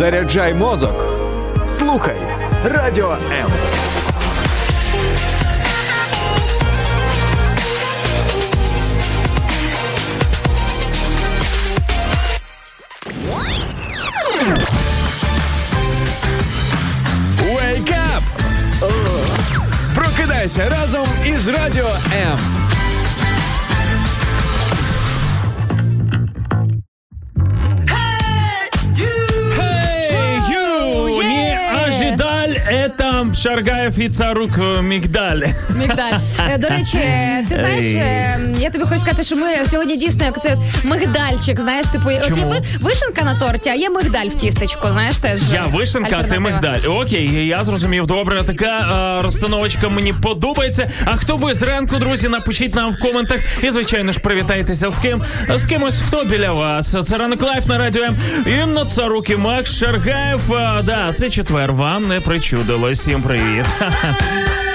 Заряджай мозок. Слухай радіо М. Wake up! Прокидайся разом із радіо М. Шаргаєв і Царук е, Мігдаль. Мігдаль. Е, До речі, ти знаєш, е, я тобі хочу сказати, що ми сьогодні дійсно як це мигдальчик, знаєш, типу, от є вишенка на торті, а є мигдаль в тістечку, знаєш теж. Я вишенка, а ти мигдаль. Окей, я зрозумів. Добре, така е, розстановочка мені подобається. А хто ви зранку, друзі, напишіть нам в коментах. І, звичайно ж, привітайтеся з ким. З кимось, хто біля вас. Це Ранок Live на радіо. Інна Царук і Макс Шаргаєв. А, да, це четвер. Вам не причудилось. Всім привіт.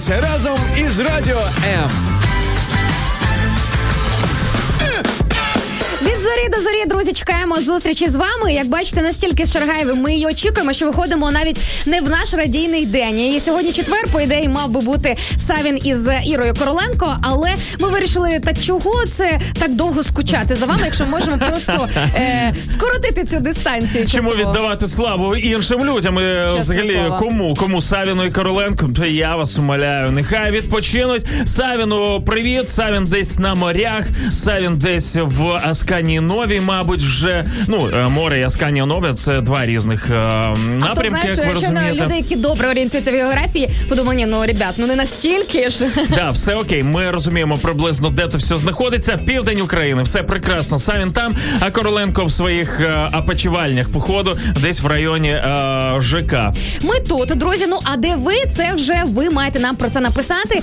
Прокидайся разом із радіо М. зорі до зорі, друзі, чекаємо зустрічі з вами. Як бачите, настільки з Шаргаєвим ми її очікуємо, що виходимо навіть не в наш радійний день. І сьогодні четвер, по ідеї, мав би бути Савін із Ірою Короленко. Але ми вирішили, та чого це так довго скучати за вами, якщо можемо просто е, скоротити цю дистанцію. Чому віддавати славу іншим людям? І, е, взагалі, слово. кому? Кому Савіну і Короленко? Я вас умоляю. Нехай відпочинуть. Савіну, привіт. Савін десь на морях. Савін десь в Асканії Новій, мабуть, вже ну е, море і Асканія Нове це два різних е, А то напрямки. знаєш, як ви розумієте. люди, які добре орієнтуються в географії, подумали, ні, ну ребят, ну не настільки ж. Да, все окей. Ми розуміємо приблизно, де то все знаходиться. Південь України, все прекрасно. Савін там, а Короленко в своїх е, опочивальнях походу, десь в районі е, ЖК. Ми тут, друзі. Ну а де ви? Це вже ви маєте нам про це написати.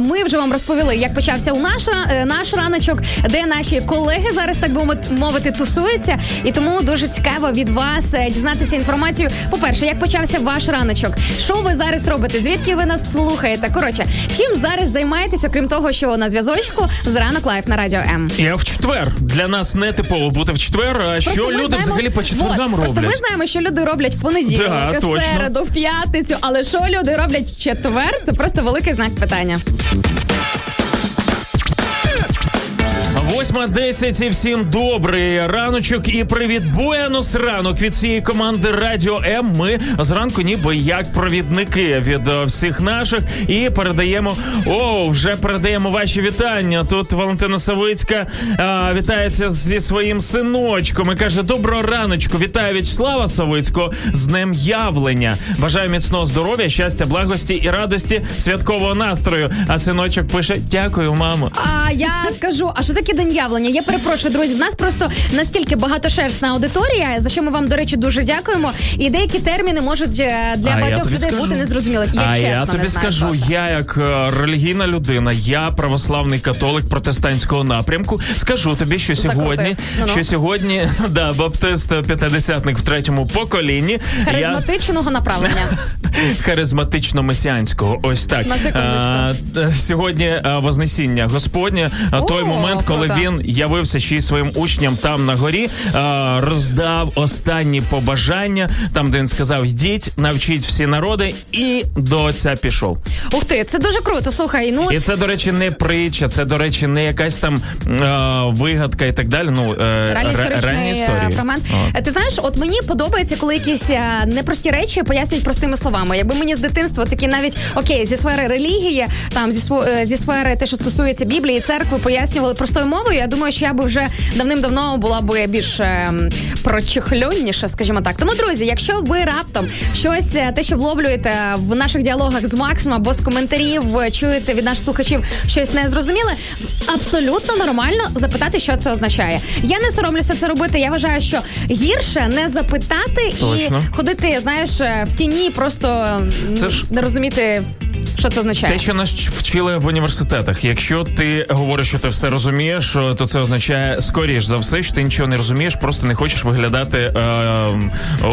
Ми вже вам розповіли, як почався у наш, е, наш раночок, де наші колеги зараз, так би мовити- тусується. І тому дуже цікаво від вас е, дізнатися інформацію. По-перше, як почався ваш раночок? Що ви зараз робите? Звідки ви нас слухаєте? Коротше, чим зараз займаєтесь, окрім того, що на зв'язочку з ранок Live на радіо М? Я в четвер. Для нас не типово бути в четвер. А що Просто ми люди знаємо- взагалі по четвергам Вот, Просто ми знаємо, що люди роблять в понеділок, Да, в точно. середу, в п'ятницю. Але що люди роблять в четвер? Це просто великий знак питання. 8.10 і всім добрий раночок і привіт буенос ранок від всієї команди Радіо М. Ми зранку ніби як провідники від е, всіх наших і передаємо. О, вже передаємо ваші вітання. Тут Валентина Савицька а, вітається зі своїм синочком і каже: Доброго раночку, вітаю Вячеслава Савицького з днем явлення. Бажаю міцного здоров'я, щастя, благості і радості, святкового настрою. А синочок пише: Дякую, мамо. А я кажу, а що таке день явлення? Я перепрошую, друзі. В нас просто настільки багатошерстна аудиторія, за що ми вам, до речі, дуже дякуємо. І деякі терміни можуть е, для А багатьох людей скажу. бути незрозумілими. Я а чесно я тобі не знаю, скажу, це. я як е, релігійна людина, я православний католик протестантського напрямку. Скажу тобі, що сьогодні, Ну-ну. що сьогодні, да, баптист п'ятидесятник в третьому поколінні. Я Харизматичного направлення. харизматично-месіанського. Ось так. На секундочку. А, сьогодні Вознесіння Господнє. А, той момент, коли. Він явився ще й своїм учням там на горі, роздав останні побажання, там, де він сказав: йдіть, навчіть всі народи, і до отця пішов. Ух ти, це дуже круто. Слухай, ну І це, до речі, не притча, це, до речі, не якась там вигадка і так далі. Ну, е, Реальні е, історії. Е, Ти знаєш, от мені подобається, коли якісь е, непрості речі пояснюють простими словами. Якби мені з дитинства такі навіть окей, зі сфери релігії, там зі е, зі сфери те, що стосується Біблії, церкви, пояснювали простою мовою. Я думаю, що я би вже давним-давно була би більш е, прочехльонніша, скажімо так. Тому, друзі, якщо ви раптом щось е, те, що вловлюєте в наших діалогах з Максом або з коментарів, чуєте від наших слухачів щось незрозуміле, абсолютно нормально запитати, що це означає. Я не соромлюся це робити. Я вважаю, що гірше не запитати Точно. і ходити, знаєш, е, в тіні, просто Це ж- не розуміти, що це означає. Те, що нас вчили в університетах. Якщо ти говориш, що ти все розумієш, то це означає скоріш за все, що ти нічого не розумієш, просто не хочеш виглядати е,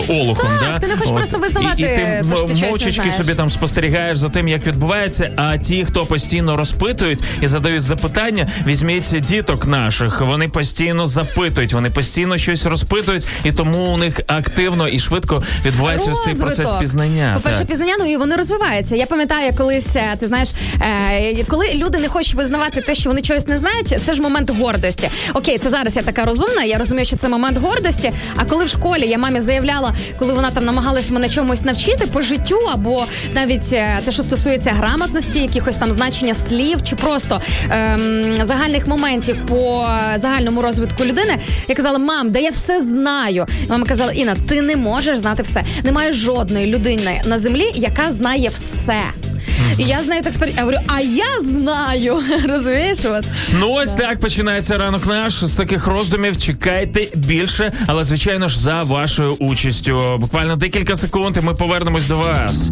олухом. Так, да? ти не хочеш просто визнавати, і, і ти те, що ти м- щось не знаєш. собі там спостерігаєш за тим, як відбувається. А ті, хто постійно розпитують і задають запитання, візьміть діток наших. Вони постійно запитують, вони постійно щось розпитують, і тому у них активно і швидко відбувається ось цей процес пізнання. По-перше, пізнання, ну і вони розвиваються. Я пам'ятаю, колись е, ти знаєш, е, коли люди не хочуть визнавати те, що вони чогось не знають, це ж момент гордості. Окей, це зараз я така розумна. Я розумію, що це момент гордості. А коли в школі я мамі заявляла, коли вона там намагалась мене чомусь навчити по життю, або навіть е, те, що стосується грамотності, якихось там значення слів, чи просто ем, загальних моментів по загальному розвитку людини, я казала, мам, да я все знаю. Мама казала, Інна, ти не можеш знати все. Немає жодної людини на землі, яка знає все. І я знаю так спер... Я говорю, а я знаю. Розумієш? От. Ну ось так починається ранок наш з таких роздумів. Чекайте більше, але звичайно ж за вашою участю. Буквально декілька секунд, і ми повернемось до вас.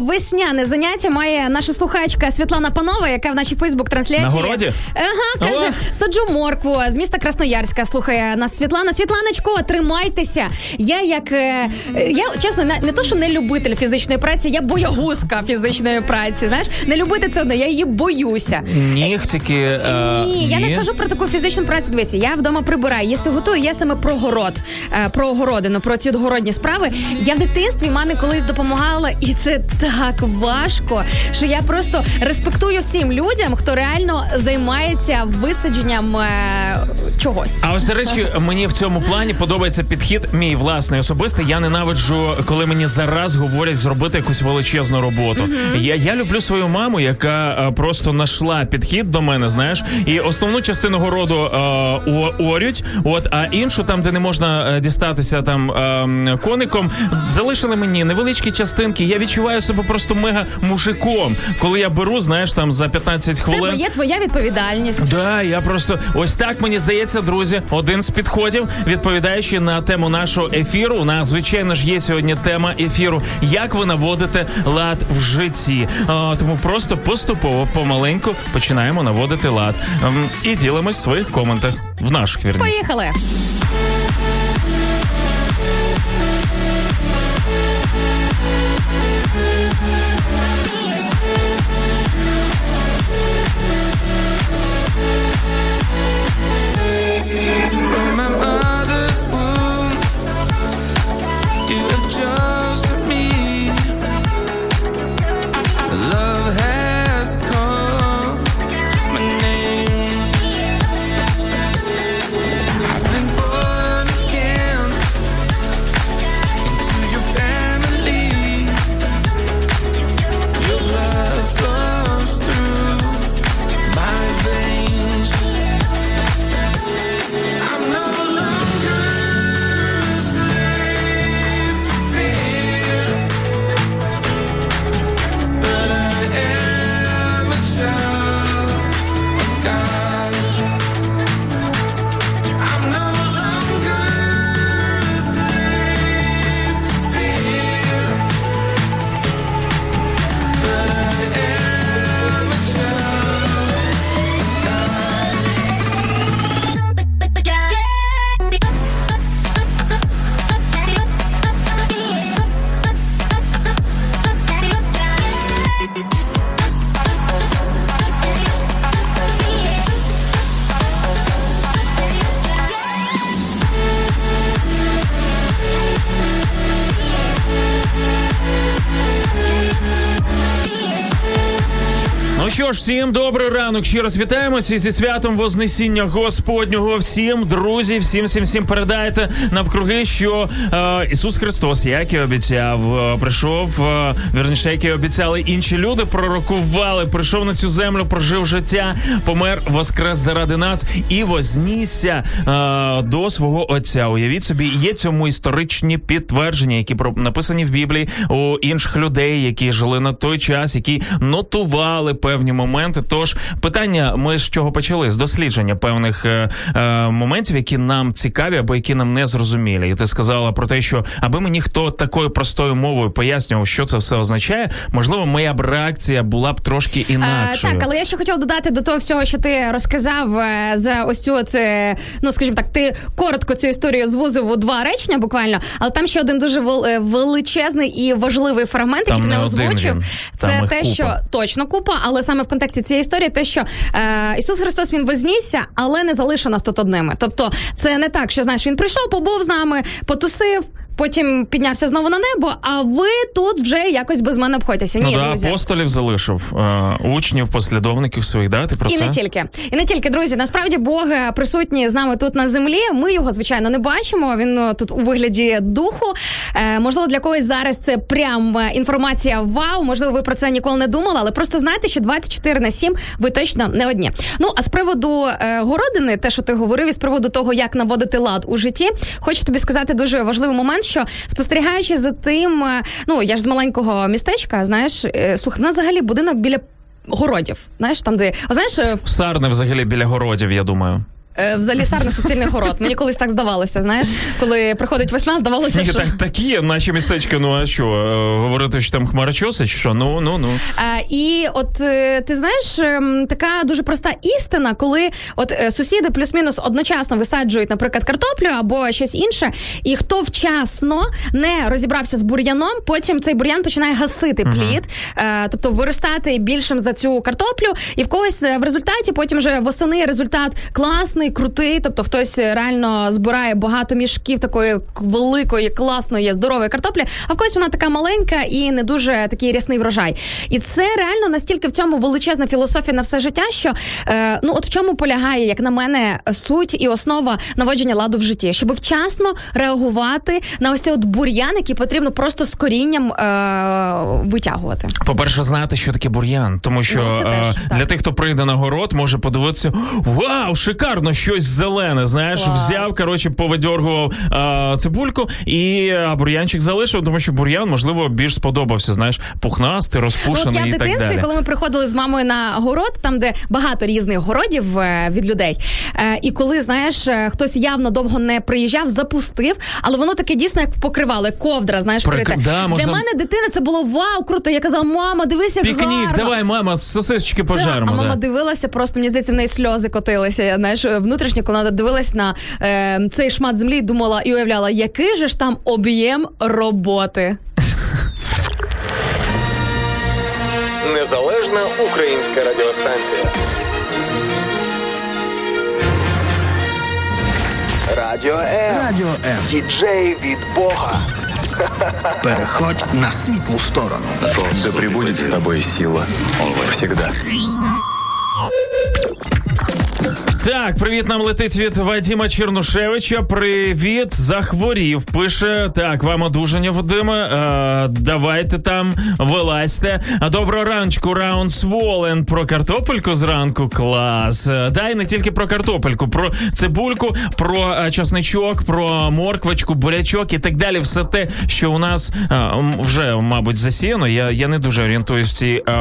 Весняне заняття має наша слухачка Світлана Панова, яка в нашій Фейсбук-трансляції. На городі? Ага, каже, О! саджу моркву з міста Красноярська. Слухає нас Світлана. Світланочко, тримайтеся. Я як е, е, я чесно, не, то, що не любитель фізичної праці, я боягузка фізичної праці. Знаєш, не любити це одно, я її боюся. Нігтики. е, Ні, я не кажу про таку фізичну працю. Дивися, я вдома прибираю, їсти готую. Я саме про город, е, про огородину, про ці городні справи. Я в дитинстві мамі колись допомагала, і це так важко, що я просто респектую всім людям, хто реально займається висадженням е, чогось. А ось до речі, мені в цьому плані подобається підхід, мій власний особистий. Я ненавиджу, коли мені зараз говорять зробити якусь величезну роботу. Я, я люблю свою маму, яка е, просто нашла підхід до мене, знаєш, і основну частину городу е, орють, от а іншу там, де не можна е, дістатися там е, коником, залишили мені невеличкі частинки. Я відчуваю себе просто мега мужиком, коли я беру, знаєш, там за 15 В тебе хвилин. є твоя відповідальність. Да, я просто ось так мені здається, друзі. Один з підходів, відповідаючи на тему нашого ефіру. У нас звичайно ж є сьогодні тема ефіру. Як ви наводите лад в житті? А, тому просто поступово, помаленьку починаємо наводити лад Ем, і ділимось в своїх коментах в наших вірніше. Поїхали. Всім добрий ранок. Ще раз вітаємося зі святом Вознесіння Господнього. Всім друзі, всім всім всім передайте навкруги, що е, Ісус Христос, як і обіцяв, е, прийшов е, вірніше, як і обіцяли інші люди, пророкували, прийшов на цю землю, прожив життя, помер, воскрес заради нас і вознісся е, до свого Отця. Уявіть собі, є цьому історичні підтвердження, які написані в Біблії у інших людей, які жили на той час, які нотували певні моменти. Тож питання ми з чого почали? З дослідження певних е, е, моментів, які нам цікаві або які нам не зрозумілі. І ти сказала про те, що аби мені хто такою простою мовою пояснював, що це все означає, можливо, моя б реакція була б трошки Е, інакшою. так, але я ще хотіла додати до того всього, що ти розказав е, за ось цю от, е, ну скажімо так, ти коротко цю історію звузив у два речення буквально, але там ще один дуже вел- е, величезний і важливий фрагмент, який ти не не озвучив. він. Це те, купа. що точно купа, але саме в контексті цієї історії, те, що е, Ісус Христос він вознісся, але не залишив нас тут одними. Тобто, це не так, що знаєш, він прийшов, побув з нами, потусив. Потім піднявся знову на небо, а ви тут вже якось без мене обходьтеся. Ну Ні, да, друзі. апостолів залишив, е, учнів, послідовників своїх, да? Ти про І це? не тільки, і не тільки друзі. Насправді Бог е, присутній з нами тут на землі. Ми його звичайно не бачимо. Він е, тут у вигляді духу. Е, можливо, для когось зараз це прям інформація. Вау, можливо, ви про це ніколи не думали, але просто знайте, що 24 на 7 ви точно не одні. Ну а з приводу е, городини, те, що ти говорив, і з приводу того, як наводити лад у житті, хочу тобі сказати дуже важливий момент, що спостерігаючи за тим, е, ну я ж з маленького містечка, знаєш, е, слухай, в нас взагалі будинок біля. Городів, знаєш, там де знаєш, е, Сарни взагалі біля городів, я думаю. Е, Взагалі сарно суцільний город. Мені колись так здавалося. Знаєш, коли приходить весна, здавалося, Ні, що так, так є, наші містечка, ну а що, е, говорити, що там хмарочоси, що? Ну, ну, ну. Е, і от ти знаєш, ем, така дуже проста істина, коли от сусіди плюс-мінус одночасно висаджують, наприклад, картоплю або щось інше, і хто вчасно не розібрався з бур'яном, потім цей бур'ян починає гасити плід, е, тобто виростати більшим за цю картоплю, і в когось в результаті потім вже восени результат класний. Вражений, крутий. Тобто хтось реально збирає багато мішків такої великої, класної, здорової картоплі, а в когось вона така маленька і не дуже такий рясний врожай. І це реально настільки в цьому величезна філософія на все життя, що е, ну от в чому полягає, як на мене, суть і основа наводження ладу в житті, щоб вчасно реагувати на ось цей от бур'ян, який потрібно просто з корінням е, витягувати. По-перше, знати, що таке бур'ян, тому що Ну, теж, е, для тих, хто прийде на город, може подивитися: вау, шикарно, щось зелене. Знаєш, Клас. взяв, коротше, повидьоргував е, цибульку, і бур'янчик залишив, тому що бур'ян, можливо, більш сподобався. Знаєш, пухнастий, Ну, от розпушений я в і так дитинстві, далі. коли ми приходили з мамою на город, там де багато різних городів е, від людей. Е, і коли знаєш, е, хтось явно довго не приїжджав, запустив, але воно таке дійсно як покривало, як ковдра, знаєш, Прик- вкрите. да, можна- Для мене дитина це було вау, круто. Я казала, мама, дивись, як Пікнік, гарно. давай, мама, сосисочки Да, а мама да. дивилася, просто мені здається, в неї сльози котилися. Я, Знаєш, внутрішньо, коли вона дивилась на е, цей шмат землі, думала і уявляла, який же ж там об'єм роботи. Незалежна українська радіостанція. Радіо М. Радіо М. Діджей від Бога. Переходь на світлу сторону. Да пребудет с тобой сила. Всегда. Так, привіт нам летить від Вадима Чернушевича. Привіт, захворів. Пише так, вам одужання, Вадиме. Е, давайте там вилазьте. Доброго раночку, раунд сволен. Про картопельку зранку. Клас. Е, Да, і не тільки про картопельку, про цибульку, про е, часничок, про морквочку, бурячок і так далі. Все те, що у нас е, вже, мабуть, засіяно. Я, я не дуже орієнтуюсь в цій е,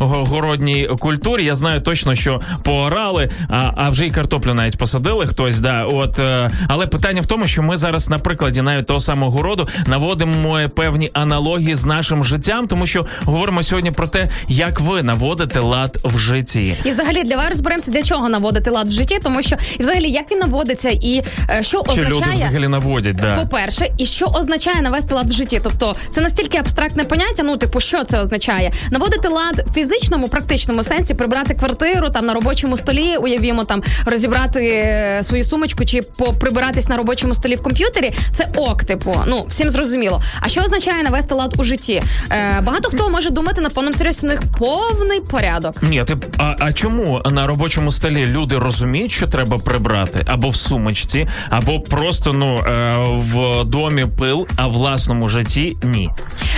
городній культурі. Я знаю точно, що поорали, а, а вже й картоплю навіть посадили хтось. Да, от, е, але питання в тому, що ми зараз на прикладі навіть того самого городу наводимо певні аналогії з нашим життям, тому що говоримо сьогодні про те, як ви наводите лад в житті. І взагалі давай розберемося, для чого наводити лад в житті, тому що і взагалі як він наводиться, і е, що Чи люди взагалі наводять? Да. По-перше, і що означає навести лад в житті? Тобто це настільки абстрактне поняття. Ну, типу, що це означає? Наводити лад в фізичному, практичному сенсі, прибрати квартиру там на робочому столі, уявімо, там розібрати е, свою сумочку чи поприбиратись на робочому столі в комп'ютері. Це ок, типу, ну всім зрозуміло. А що означає навести лад у житті? Е, багато хто може думати на повному серйозі, у них повний порядок. Ні, ти а, а чому на робочому столі люди розуміють, що треба прибрати або в сумочці, або просто ну е, в домі пил, а в власному житті ні.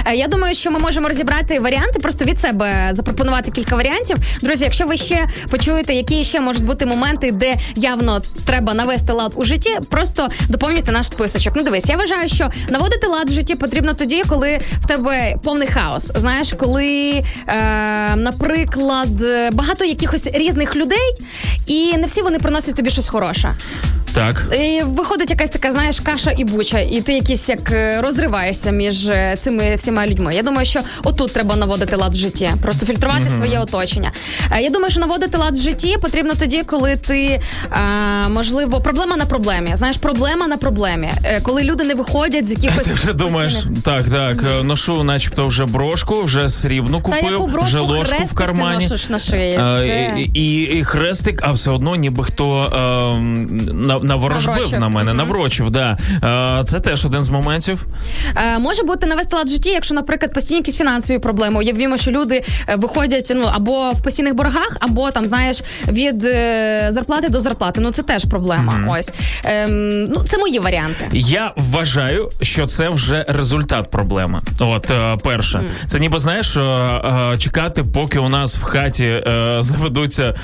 Е, Я думаю, що ми можемо розібрати варіанти, просто від себе запропонувати кілька варіантів. Друзі, якщо ви ще почуєте, які ще можуть бути моменти, де явно треба навести лад у житті, просто доповнюйте наш списочок. Ну дивись, я вважаю, що наводити лад в житті потрібно тоді, коли в тебе повний хаос. Знаєш, коли, е, наприклад, багато якихось різних людей, і не всі вони приносять тобі щось хороше. Так. І виходить якась така, знаєш, каша і буча, і ти якийсь як е, розриваєшся між е, цими всіма людьми. Я думаю, що отут треба наводити лад в житті, просто фільтрувати своє оточення. Е, Я думаю, що наводити лад в житті потрібно тоді, коли ти можливо проблема на проблемі. Знаєш, проблема на проблемі, коли люди не виходять з якихось Ти вже думаєш, постійних- так, так, е, ношу, начебто, вже брошку, вже срібну купив, вже ложку в кармані. ти на шиї. Все. і, і, і хрестик, а все одно, ніби хто е, на, наворожбив на мене, наврочив. Да. Е, це теж один з моментів. Е, може бути навести лад в житті, якщо, наприклад, постійні якісь фінансові проблеми. Уявімо, що люди е, виходять ну або в постійних боргах, або там знаєш від е, зарплати до зарплати. Ну це теж проблема. Ось ем, ну це мої варіанти. Я вважаю, що це вже результат проблеми. От е, перше, це ніби знаєш, е, е, чекати, поки у нас в хаті е, заведуться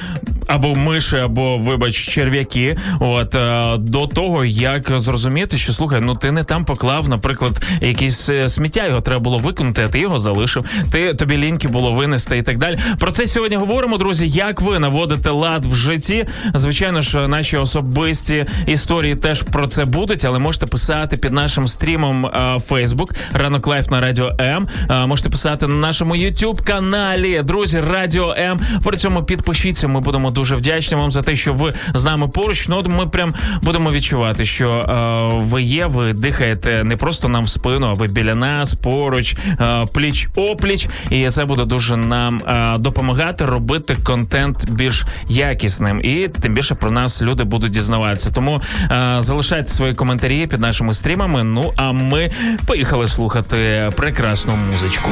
або миші, або вибач, черв'яки. От е, до того, як зрозуміти, що слухай, ну ти не там поклав, наприклад, якийсь е, сміття, його треба було викинути, а ти його залишив. Ти тобі ліньки було винести і так далі. Про це сьогодні говоримо, друзі. Як ви наводите лад в житті? Звичайно ж, наші особисті історії теж про це будуть, але можете писати під нашим стрімом е, Facebook Ранок Live на Радіо М. Е, Можете писати на нашому youtube каналі. Друзі, Радіо М. При цьому підпишіться. Ми будемо дуже вдячні вам за те, що ви з нами поруч. Ну, ми прям будемо відчувати, що е, ви є, ви дихаєте не просто нам в спину, а ви біля нас, поруч, е, пліч опліч. І це буде дуже нам е, допомагати робити контент більш якісним. І тим більше про нас люди будуть дізнаватися. Тому е, залишайте свої коментарі під нашими стрімами. Ну а ми поїхали слухати прекрасну музичку.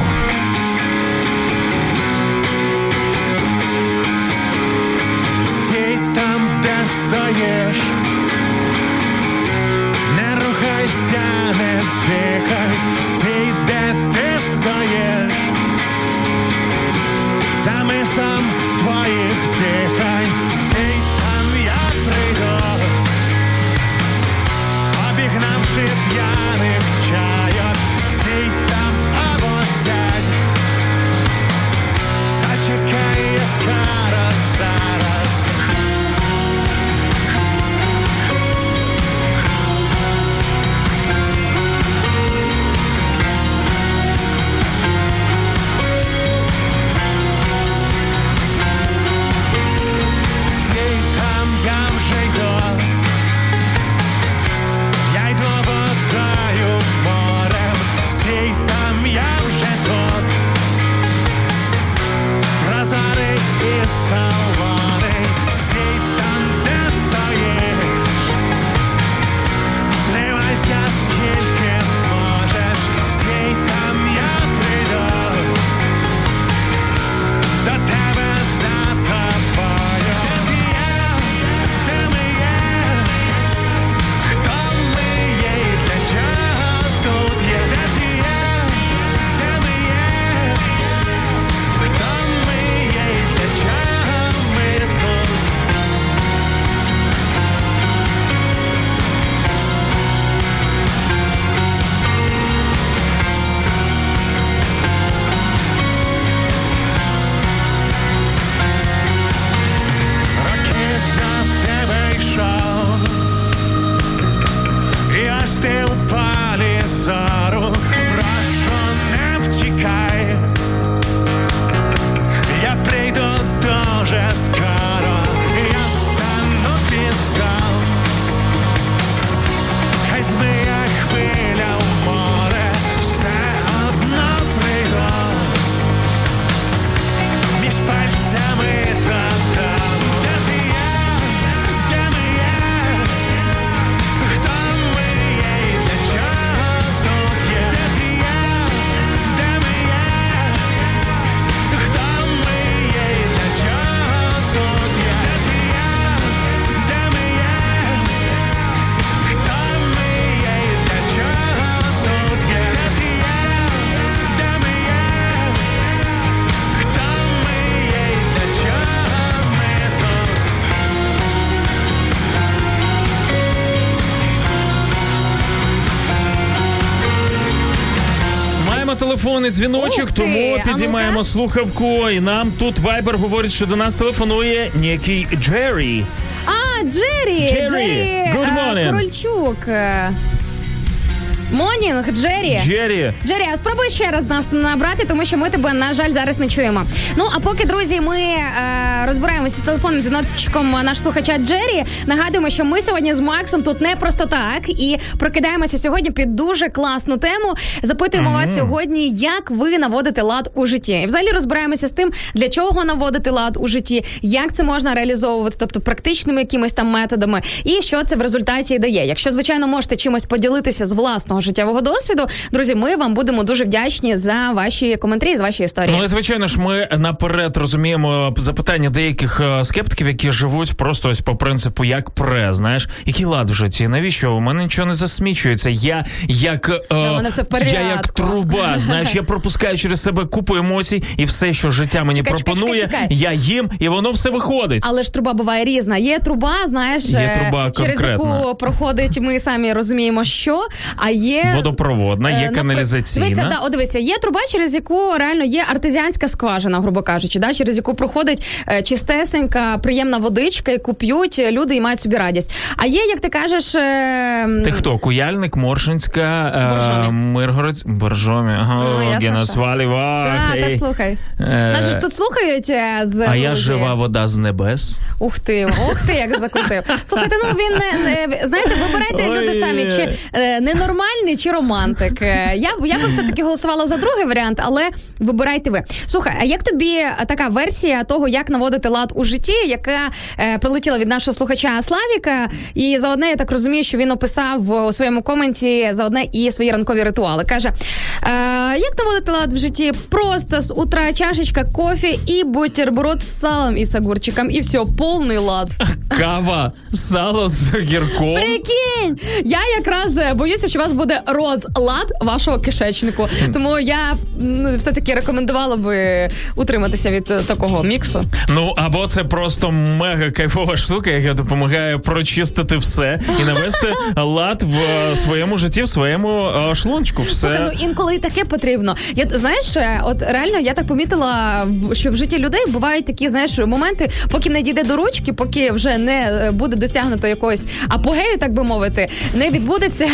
Телефонний дзвіночок, тому підіймаємо слухавку. І нам тут Вайбер говорить, що до нас телефонує некий Джері. А, Джері! Джері, е. Корольчук. Монінг, Джері. Джері. Джері, а спробуй ще раз нас набрати, тому що ми тебе, на жаль, зараз не чуємо. Ну а поки, друзі, ми е, розбираємося з телефонним дзвіночком наш слухача Джері. Нагадуємо, що ми сьогодні з Максом тут не просто так і прокидаємося сьогодні під дуже класну тему. Запитуємо вас сьогодні, як ви наводите лад у житті. І взагалі розбираємося з тим, для чого наводити лад у житті, як це можна реалізовувати, тобто практичними якимись там методами, і що це в результаті дає. Якщо звичайно можете чимось поділитися з власного життєвого досвіду, друзі, ми вам будемо дуже вдячні за ваші коментарі, за ваші історії. Ну і звичайно ж, ми наперед розуміємо запитання деяких е, скептиків, які живуть просто ось по принципу як пре. Знаєш, який лад в житті? Навіщо? У мене нічого не засмічується. Я як е, я як труба. Знаєш, я пропускаю через себе купу емоцій, і все, що життя мені Чекай, чекай, пропонує, чекай, чекай. я їм, і воно все виходить. Але ж труба буває різна. Є труба, знаєш, Є е, труба через конкретна. яку проходить, ми самі розуміємо, що, а є є водопроводна, Е, є напри- каналізаційна. Дивися, да, о, дивися, є труба, через яку реально є артезіанська скважина, грубо кажучи, да, через яку проходить е, чистесенька, приємна водичка, яку п'ють люди і мають собі радість. А є, як ти кажеш, е, Ти хто? Куяльник, Моршинська, е, Боржомі. Миргород, Боржомі, ага, Ну. Та, та слухай. Е, Нас ж тут слухають е, з А я жива вода з небес. Ух ти, ух ти, як закрутив. Слухайте, ну він знаєте, вибирайте люди самі, чи е, ненормальний, чи романтик. Е, Я я би все таки голосувала за другий варіант, але вибирайте ви. Слухай, а як тобі така версія того, як наводити лад у житті, яка е, прилетіла від нашого слухача Славіка? І за одне я так розумію, що він описав у своєму коменті за одне і свої ранкові ритуали. Каже: е, як наводити лад в житті? Просто з утра чашечка кофі і бутерброд з салом і з огурчиком, і все, повний лад. Кава, сало з огірком. Прикинь! Я якраз е, боюся, що вас буде розлад вашого кишечнику. Тому я м, все-таки рекомендувала би утриматися від е, такого міксу. Ну або це просто мега кайфова штука, яка допомагає прочистити все і навести лад в е, своєму житті, в своєму е, шлунчку. Слухай, Все ну інколи і таке потрібно. Я знаєш, от реально я так помітила, що в житті людей бувають такі, знаєш, моменти, поки не дійде до ручки, поки вже не буде досягнуто якогось апогею, так би мовити, не відбудеться,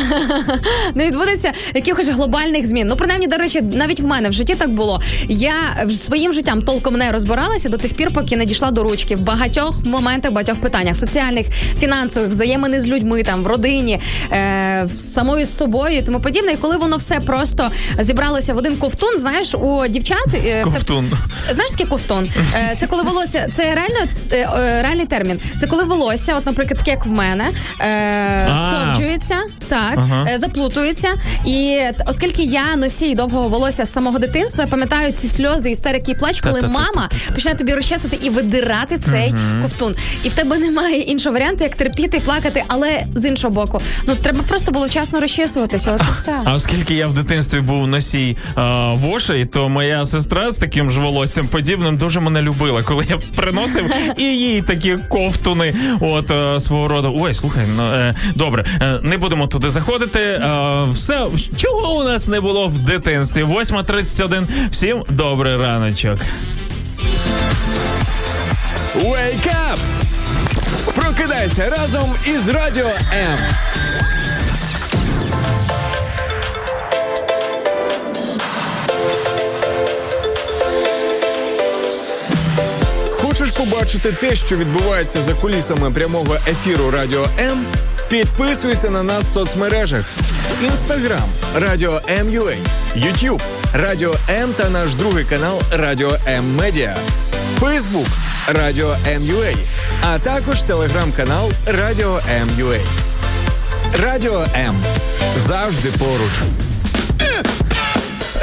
не відбудеться якихось глобальних змін. Ну, принаймні, до речі, навіть в мене в житті так було. Я своїм життям толком не розбиралася до тих пір, поки не дійшла до ручки в багатьох моментах, багатьох питаннях соціальних, фінансових, взаємини з людьми, там в родині, е, самою з собою і тому подібне. І коли воно все просто зібралося в один ковтун, знаєш, у дівчат е, ковтун. Знаєш таке ковтун? Е, Це коли волосся, це реально е, е, реальний термін. Це коли волосся, от, наприклад, таке як в мене, е, скорджується, так, Ага. Е. І оскільки я носій довгого волосся з самого дитинства, я пам'ятаю ці сльози, істерики і плач, коли мама починає тобі розчесувати і видирати цей ковтун. І в тебе немає іншого варіанту, як терпіти і плакати, але з іншого боку, ну треба просто було вчасно розчесуватися. От і все. А оскільки я в дитинстві був носій а, вошей, то моя сестра з таким ж волоссям подібним дуже мене любила, коли я приносив і їй такі ковтуни от е, свого роду. Ой, слухай, ну е, добре, е, не будемо туди заходити. Все, чого у нас не було в дитинстві? 8.31. Всім добрий раночок. Wake up! Прокидайся разом із Радіо М. Хочеш побачити те, що відбувається за кулісами прямого ефіру Радіо М? Підписуйся на нас в соцмережах: Інстаграм Радіо М.Ю.А., Ютуб Радіо М та наш другий канал Радіо М Медіа, Фейсбук Радіо М.Ю.А., а також телеграм-канал Радіо М.Ю.А. Радіо М завжди поруч.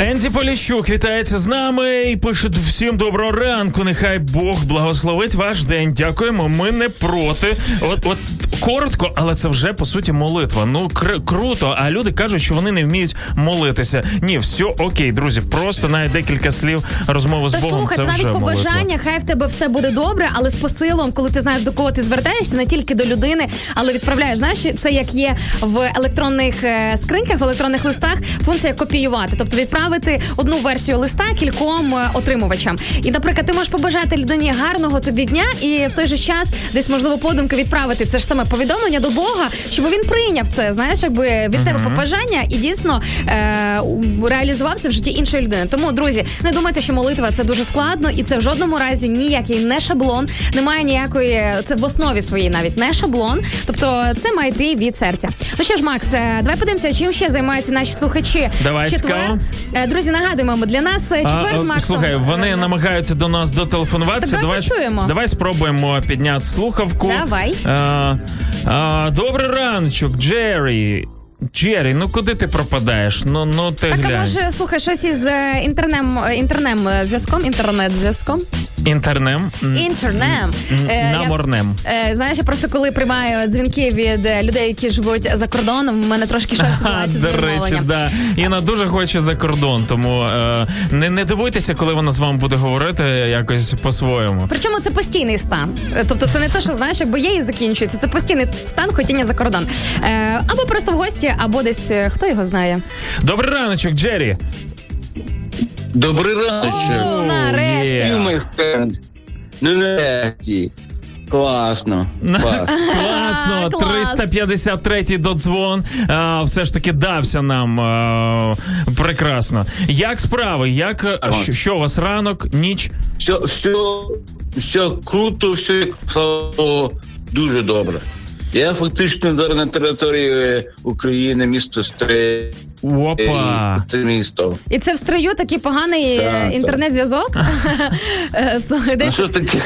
Енді Поліщук вітається з нами і пише всім доброго ранку. Нехай Бог благословить ваш день. Дякуємо. Ми не проти. От, от коротко, але це вже по суті молитва. Ну кр- круто. А люди кажуть, що вони не вміють молитися. Ні, все окей, друзі. Просто навіть декілька слів розмови з Та Богом. слухай, це навіть вже молитва. побажання, хай в тебе все буде добре, але з посилом, коли ти знаєш до кого ти звертаєшся, не тільки до людини, але відправляєш. Знаєш, це як є в електронних е, скриньках, в електронних листах функція копіювати, тобто відправити одну версію листа кільком е, отримувачам. І, наприклад, ти можеш побажати людині гарного тобі дня, і в той же час десь можливо подумки відправити це ж саме повідомлення до Бога, щоб він прийняв це. Знаєш, якби від тебе побажання і дійсно е, реалізував це в житті іншої людини. Тому, друзі, не думайте, що молитва це дуже складно, і це в жодному разі ніякий не шаблон, немає ніякої це в основі своїй навіть не шаблон. Тобто це має йти від серця. Ну що ж, Макс, е, давай подивимося, чим ще займаються наші слухачі. Давай, четвер. Е, Друзі, нагадуємо, для нас е, четвер з а, Максом. Слухай, вони Е, намагаються до нас дотелефонуватися. Так давай почуємо. давай спробуємо підняти слухавку. Давай. А, а, добрий раночок, Джері. Джері, ну куди ти пропадаєш? Ну ну ти Так, а може, слухай, щось із е, інтернем, е, інтернем е, зв'язком, інтернет-зв'язком? Інтернем. М, Інтернем. Е, я- Наморнем. Е, знаєш, я просто коли приймаю дзвінки від е, людей, які живуть за кордоном, в мене трошки щось відбувається з до речі, відмовленням. да. Інна дуже хоче за кордон, тому е, не, не дивуйтеся, коли вона з вами буде говорити якось по-своєму. Причому це постійний стан. Е, Тобто це не те, що знаєш, якби є і закінчується. Це постійний стан хотіння за кордон. Е, або просто в гості, або десь е, хто його знає. Добрий раночок, Джері. Добрий раночок. О, нарешті. my. Ну, нарешті. Класно. Клас. Класно, клас. 353-й додзвон. А, все ж таки дався нам. А, прекрасно. Як справи? Як е, що, що у вас ранок, ніч? Все, все, все круто, все слава Богу, дуже добре. Я фактично зараз на території е, України, місто Стрий. Опа. Це місто. І це в Стрию такий поганий е, Так, інтернет-зв'язок. Е, Десь що ж таке?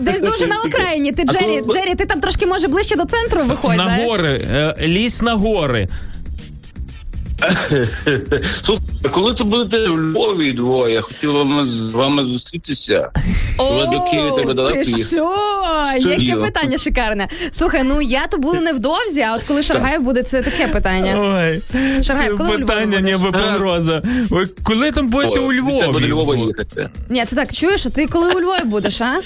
десь дуже на Україні. Ти Джері, Джері, ти там трошки може ближче до центру виходь. На знаєш? гори, ліс на гори. Слухай, коли це будете в Львові двоє? Я хотів вам з вами зустрітися. Ви до Києва тебе далеко ти що? Яке питання шикарне. Слухай, ну я то буду невдовзі, а от коли Шаргаєв буде, це таке питання. Ой, Шаргаєв, це коли Львові питання будеш? ніби погроза. Ви коли там будете у Ой, Це буде Львові? Львова їхати. Ні, це так, чуєш, а ти коли у Львові будеш, а?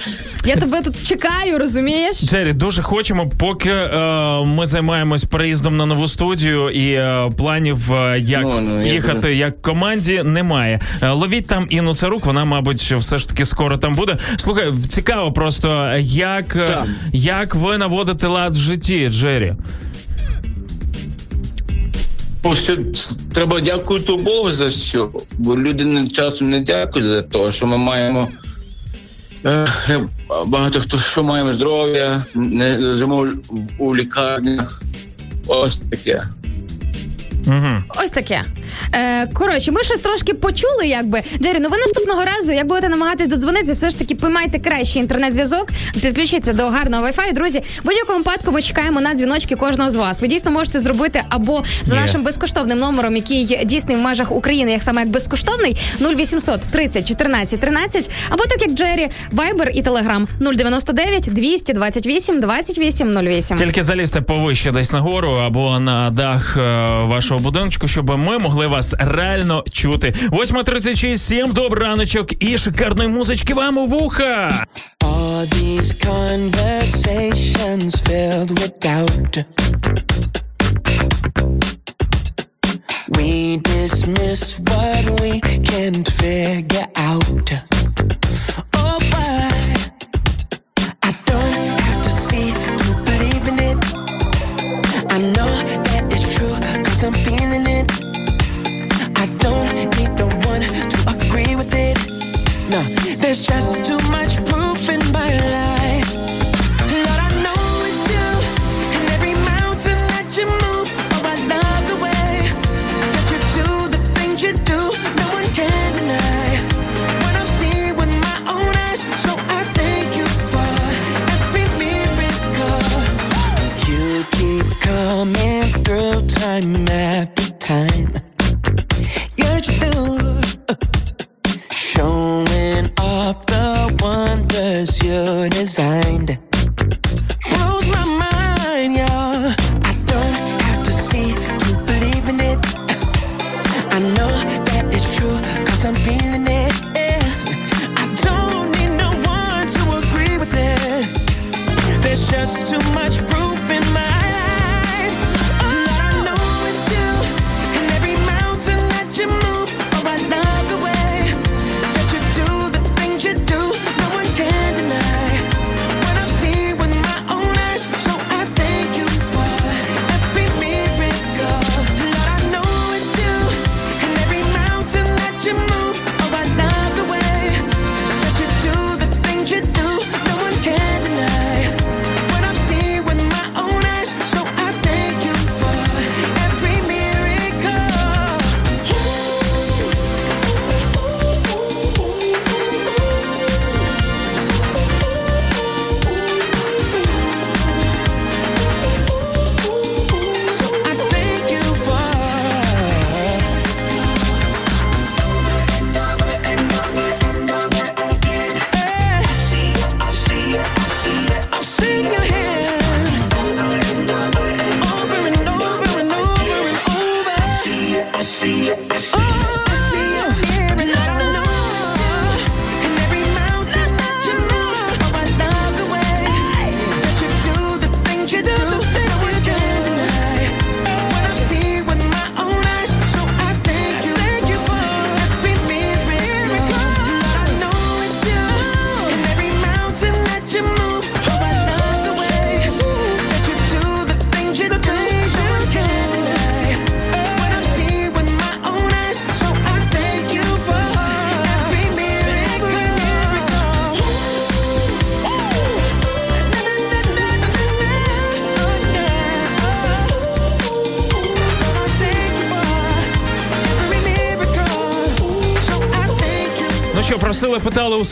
Я тебе тут чекаю, розумієш? Джері, дуже хочемо, поки е, ми займаємось переїздом на нову студію, і е, планів, е, як Ну, ну, їхати дуже- як команді, немає. Е, ловіть там Інну Царук, вона, мабуть, все ж таки скоро там буде. Слухай, цікаво просто, як, е, як ви наводите лад в житті, Джері? Ну, треба дякувати Богу за що, бо люди не- часом не дякують за те, що ми маємо. е, Багато хто що маємо здоров'я, не лежимо в- у лікарнях. Ось таке. Угу. Ось таке. Е, коротше, ми щось трошки почули, якби. Джері, ну ви наступного разу, як будете намагатись додзвонитися, все ж таки поймайте кращий інтернет-зв'язок, підключіться до гарного Wi-Fi. Друзі, в будь-якому випадку ми чекаємо на дзвіночки кожного з вас. Ви дійсно можете зробити або за Є. нашим безкоштовним номером, який дійсний в межах України, як саме як безкоштовний, 0800 30 14 13, або так як Джері, Viber і Telegram 099 228 28 08. Тільки залізьте повище десь нагору або на дах е, вашого будиночку, щоб ми могли вас реально чути. 8.36, всім добрий раночок і шикарної музички вам у вуха. All these conversations filled with doubt. We dismiss what we can't figure out. Oh, but there's just too much proof in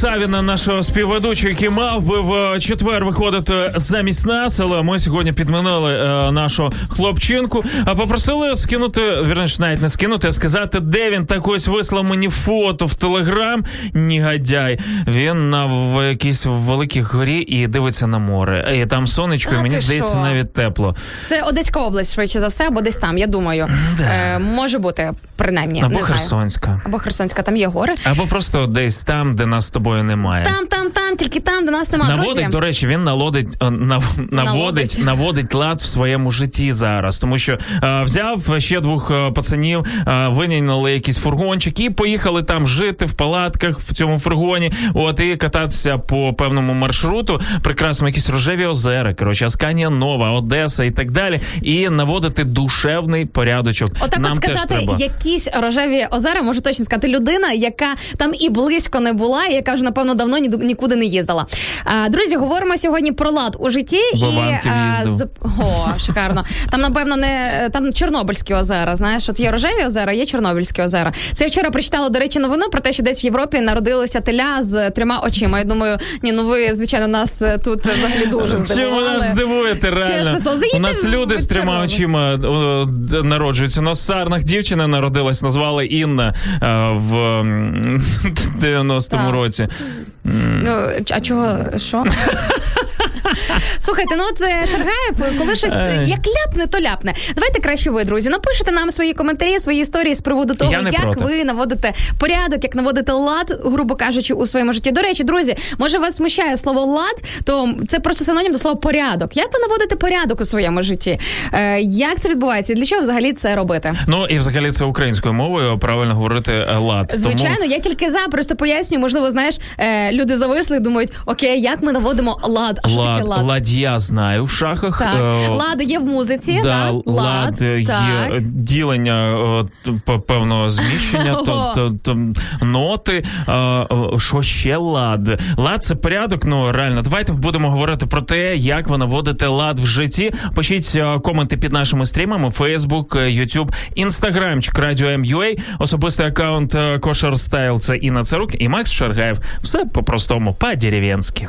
Савіна, нашого співведучого, який мав би в е, четвер виходити замість нас, але ми сьогодні підмінили е, нашу хлопчинку. А попросили скинути, вірніше, навіть не скинути, а сказати, де він так ось вислав мені фото в телеграм. Нігадяй. Він на в якійсь великій горі і дивиться на море. І там сонечко, і мені здається, що? навіть тепло. Це Одеська область, швидше за все, або десь там, я думаю. Е, може бути, принаймні. Або не знаю. Херсонська. Або Херсонська, там є гори. Або просто десь там, де нас з тобою немає. Там, там, там, тільки там, де нас немає. Наводить, Друзі. до речі, він наводить, е, нав, наводить, наводить лад в своєму житті зараз, тому що е, взяв ще двох е, пацанів, е, винайняли якийсь фургончик і поїхали там жити в палатках в цьому фургоні. От і кататися по певному маршруту. Прекрасно, якісь рожеві озера, коротше, Асканія Нова, Одеса і так далі. І наводити душевний порядочок. Отак Нам от теж сказати, треба. якісь рожеві озера, можу точно сказати, людина, яка там і близько не була, яка вже напевно давно ні, нікуди не їздила. А, друзі, говоримо сьогодні про лад у житті Іванків а, з о, шикарно. Там, напевно, не там Чорнобильські озера. Знаєш, от є рожеві озера, є Чорнобильські озера. Це я вчора прочитала, до речі, новину про те, що десь в Європі народилося теля з трьома очима. Я думаю, ні, ну ви, звичайно, нас е, тут взагалі дуже Чим ви нас здивуєте, реально? Чесне слово, У нас люди з трьома очима народжуються. На Сарнах дівчина народилась, назвали Інна е, в м, 90-му Так. році. Ну, а чого що? Слухайте, ну от е, Шаргаєв, коли щось як ляпне, то ляпне. Давайте краще ви, друзі, напишете нам свої коментарі, свої історії з приводу того, як проти. ви наводите порядок, як наводите лад, грубо кажучи, у своєму житті. До речі, друзі, може вас смущає слово лад, то це просто синонім до слова порядок. Як ви наводите порядок у своєму житті? Е, як це відбувається? І для чого взагалі це робити? Ну і взагалі це українською мовою правильно говорити е, лад. Звичайно, Тому... я тільки за, просто пояснюю, можливо, знаєш, е, люди зависли і думають, окей, як ми наводимо лад? А що таке Лад, лад? лад'я знаю в шахах. Так, Е, лад є в музиці, Да, так? лад, е, так. є ділення е, певного зміщення, то, то, то ноти. е, Що ще лад? Лад це порядок. Ну реально, давайте будемо говорити про те, як ви наводите лад в житті. Пишіть коменти під нашими стрімами: Facebook, YouTube, Instagramчик, Радіо М.Ua, особистий аккаунт Кошер Стайл. Це Інна Царук і Макс Шаргаєв. Все по-простому, по-деревенськи.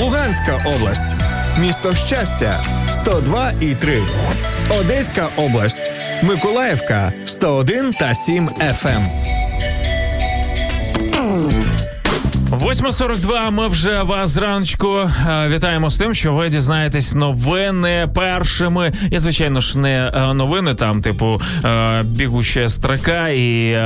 Луганська область. Місто Щастя 102 і 3. Одеська область. Миколаївка 101 та 7 FM. 8.42, Ми вже вас зраночку е, вітаємо з тим, що ви дізнаєтесь новини першими. І звичайно ж не е, новини там, типу е, бігуща строка і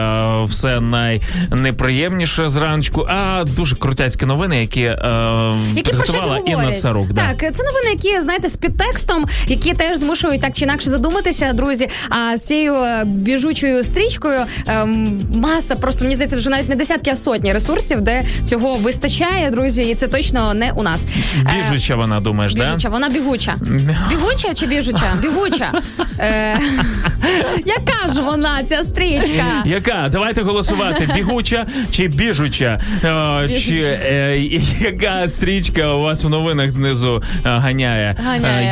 все найнеприємніше зраночку, а дуже крутяцькі новини, які, Які про щось Інна говорять. Царук. Да. Так, це новини, які знаєте, з підтекстом, які теж змушують так чи інакше задуматися, друзі. А з цією біжучою стрічкою ем, маса, просто мені здається, вже навіть не десятки, а сотні ресурсів, де цього вистачає, друзі, і це точно не у нас. Е, Біжуча вона, думаєш, да? Біжуча, вона бігуча. Бігуча чи біжуча? Бігуча. Е, яка ж вона, ця стрічка? Яка? Давайте голосувати. Бігуча чи біжуча? Е, чи яка стрічка у вас в новинах знизу ганяє?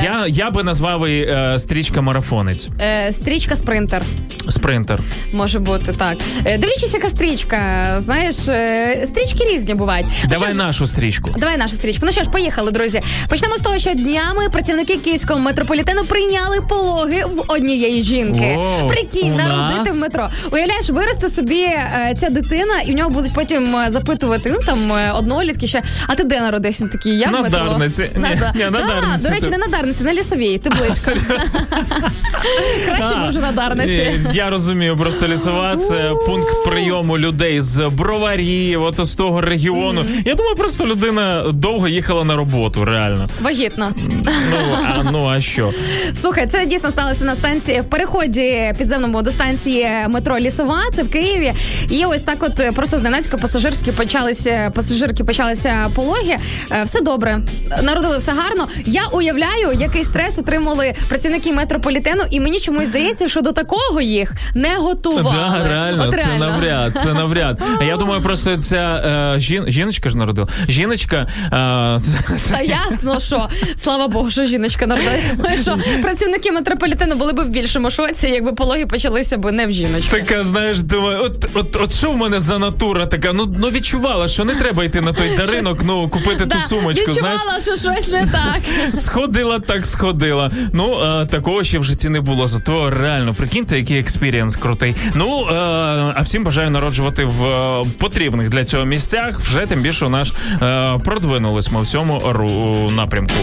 Я, я би назвав її стрічка марафонець. Стрічка спринтер. Спринтер. Може бути так. Дивлячись, яка стрічка. Знаєш, стрічки різні бувають. Ну, Давай що нашу стрічку. Давай нашу стрічку. Ну що ж, поїхали, друзі. Почнемо з того, що днями працівники київського метрополітену прийняли пологи в однієї жінки. О, Прикинь, народити нас? в метро. Уявляєш, виросте собі е, ця дитина, і в нього будуть потім е, запитувати, ну там е, однолітки ще. А ти де народився? Він Такий, я в На метро. Дарниці. Ні, Да, ні, на да, Дарниці До речі, ти. не на Дарниці, на лісовій. Ти близько. Краще А, може на Дарниці. Я розумію, просто лісова це пункт прийому людей з броварів, от з того регіону. регіону. Я думаю, просто людина довго їхала на роботу, реально. Вагітно. Ну а ну а що? Слухай, це дійсно сталося на станції в переході підземному до станції метро Лісова. Це в Києві. І ось так, от просто зненацька пасажирські почалися пасажирки почалися пологи. Е, Все добре, народили все гарно. Я уявляю, який стрес отримали працівники метрополітену, і мені чомусь здається, що до такого їх не готували. Да, реально, От це навряд, це навряд. А я думаю, просто ця е, жін, жіночка ж народила. Жіночка. Це- Та ясно, що слава Богу, що жіночка народила. Думаю, що працівники метрополітену були б в більшому шоці, якби пологи почалися б не в жіночки. Така, знаєш, думаю, от, от, от що в мене за натура така? Ну, ну відчувала, що не треба йти на той даринок, ну купити ту сумочку. Знаєш, відчувала, що щось не так. сходила, так сходила. Ну такого ще в житті не було. Зато реально прикиньте, який experience крутий. Ну а всім бажаю народжувати в е, потрібних для цього місцях. Вже тим більше у нас е, продвинулись ми в цьому напрямку.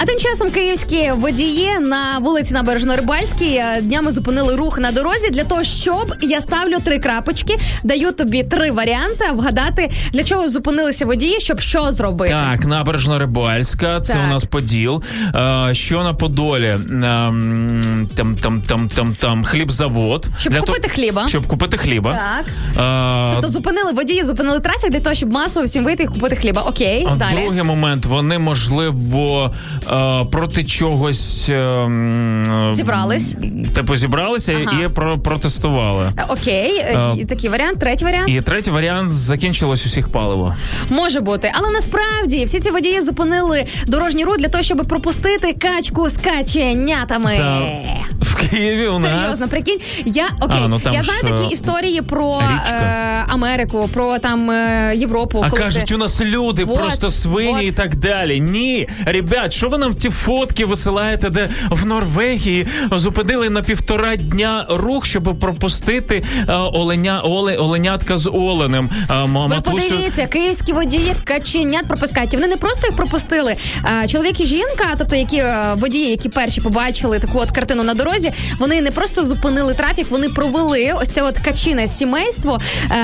Е, А тим часом київські водії на вулиці Набережно-Рибальській е, днями зупинили рух на дорозі для того, щоб я ставлю три крапочки, даю тобі три варіанти вгадати, для чого зупинилися водії, щоб що зробити. Так, набережно Рибальська, це Так. у нас Поділ. Е, що на Подолі? Ем, Там, там, там, там, там хлібзавод. Щоб Для купити то- хліба. Щоб купити хліба. Так. Е, Тобто зупинили водії, зупинили трафік для того, щоб масово всім вийти і купити хліба. Окей, А далі. Другий момент, вони можливо е, проти чогось е, Зібрались. Типу зібралися Ага. і про, протестували. Е, Окей, е, Е, і такий варіант. Третій варіант. І третій варіант закінчилось усіх паливо. Може бути, але насправді всі ці водії зупинили дорожній рух для того, щоб пропустити качку з каченятами. Та в Києві у нас Серйозно, прикинь, я окей, А, ну там я знаю такі е, історії про е, Америку, про там е, Європу. А коли кажуть, ти- у нас люди Вот, просто свині вот. і так далі. Ні, ребят, що ви нам ті фотки висилаєте, де в Норвегії зупинили на півтора дня рух, щоб пропустити е, оленя, оле, оленятка з оленем. Е, м- Ви подивіться, київські водії каченят пропускають. І Вони не просто їх пропустили. А, чоловік і жінка, тобто які е, водії, які перші побачили таку от картину на дорозі, вони не просто зупинили трафік, вони провели ось це от качине сімейство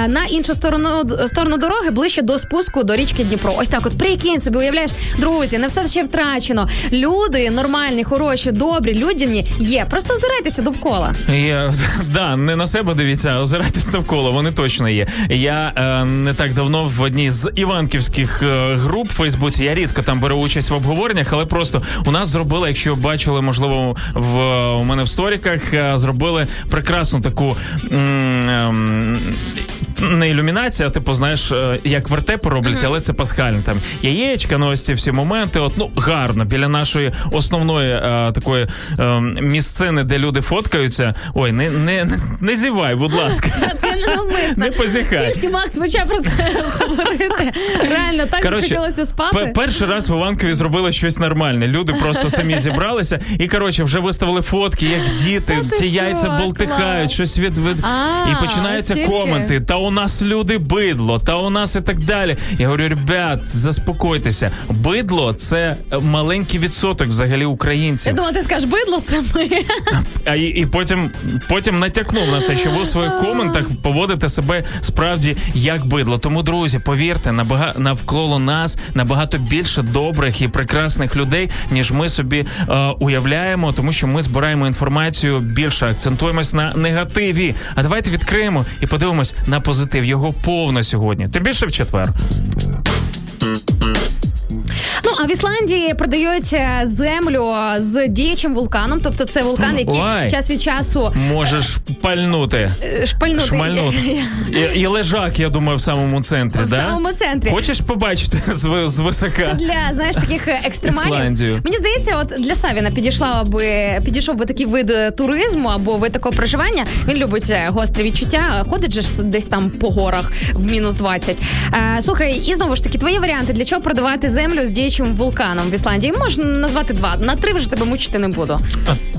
на іншу сторону сторону дороги, ближче до спуску до річки Дніпро. Ось так, от прикинь собі, уявляєш, друзі, не все ще втрачено. Люди нормальні, хороші, добрі, людяні є. Просто озирайтеся довкола. Я, да, не на себе дивіться, а озирайтесь навколо, вони точно є. Я е, не так давно в одній з іванківських е, груп в Фейсбуці. Я рідко там беру участь в обговореннях, але просто у нас зробили, якщо бачили, можливо, в у мене в сторіках, е, зробили прекрасну таку. м, ем, не ілюмінація, а типу, знаєш, е, як вертепи роблять, але це пасхальне там яєчка, ну ось ці всі моменти. От ну гарно біля нашої основної е, такої е, місцини, де люди фоткаються. Ой, не, не, не, не зівай, будь ласка. Це не позіхай. Тільки Макс почав про це говорити. Реально, так Коротше, захотілося спати. перший раз в Іванкові зробили щось нормальне. Люди просто самі зібралися і коротше вже виставили фотки, як діти, Та ти ті що, яйця болтихають, щось від, від... А, і починаються стільки? коменти. Та у нас люди бидло, та у нас і так далі. Я говорю, ребят, заспокойтеся. Бидло це маленький відсоток взагалі Я українців. думала, ти скажеш, бидло це ми. А і, і потім, потім натякнув на це, що ви у своїх коментах поводите себе справді як бидло. Тому, друзі, повірте, набага, навколо нас набагато більше добрих і прекрасних людей, ніж ми собі е, уявляємо, тому що ми збираємо інформацію більше, акцентуємось на негативі. А давайте відкриємо і подивимось на позитив. Його повно сьогодні. Тим більше в четвер. Ну в Ісландії продають е, землю з діючим вулканом. Тобто це вулкан, який Ой. час від часу Можеш пальнути. е, шпальнути. Шмальнути. І, і лежак, я думаю, в самому центрі. В да? самому центрі. Хочеш побачити з, з висока? Це для знаєш таких е, екстремалів. Ісландію. Мені здається, от для Савіна підійшла би підійшов би такий вид е, туризму або вид такого проживання. Він любить е, гострі відчуття. Ходить же десь там по горах в мінус 20. Е, слухай, і знову ж таки, твої варіанти для чого продавати землю з діючим вулканом в Ісландії? Можна назвати два. На три вже тебе мучити не буду.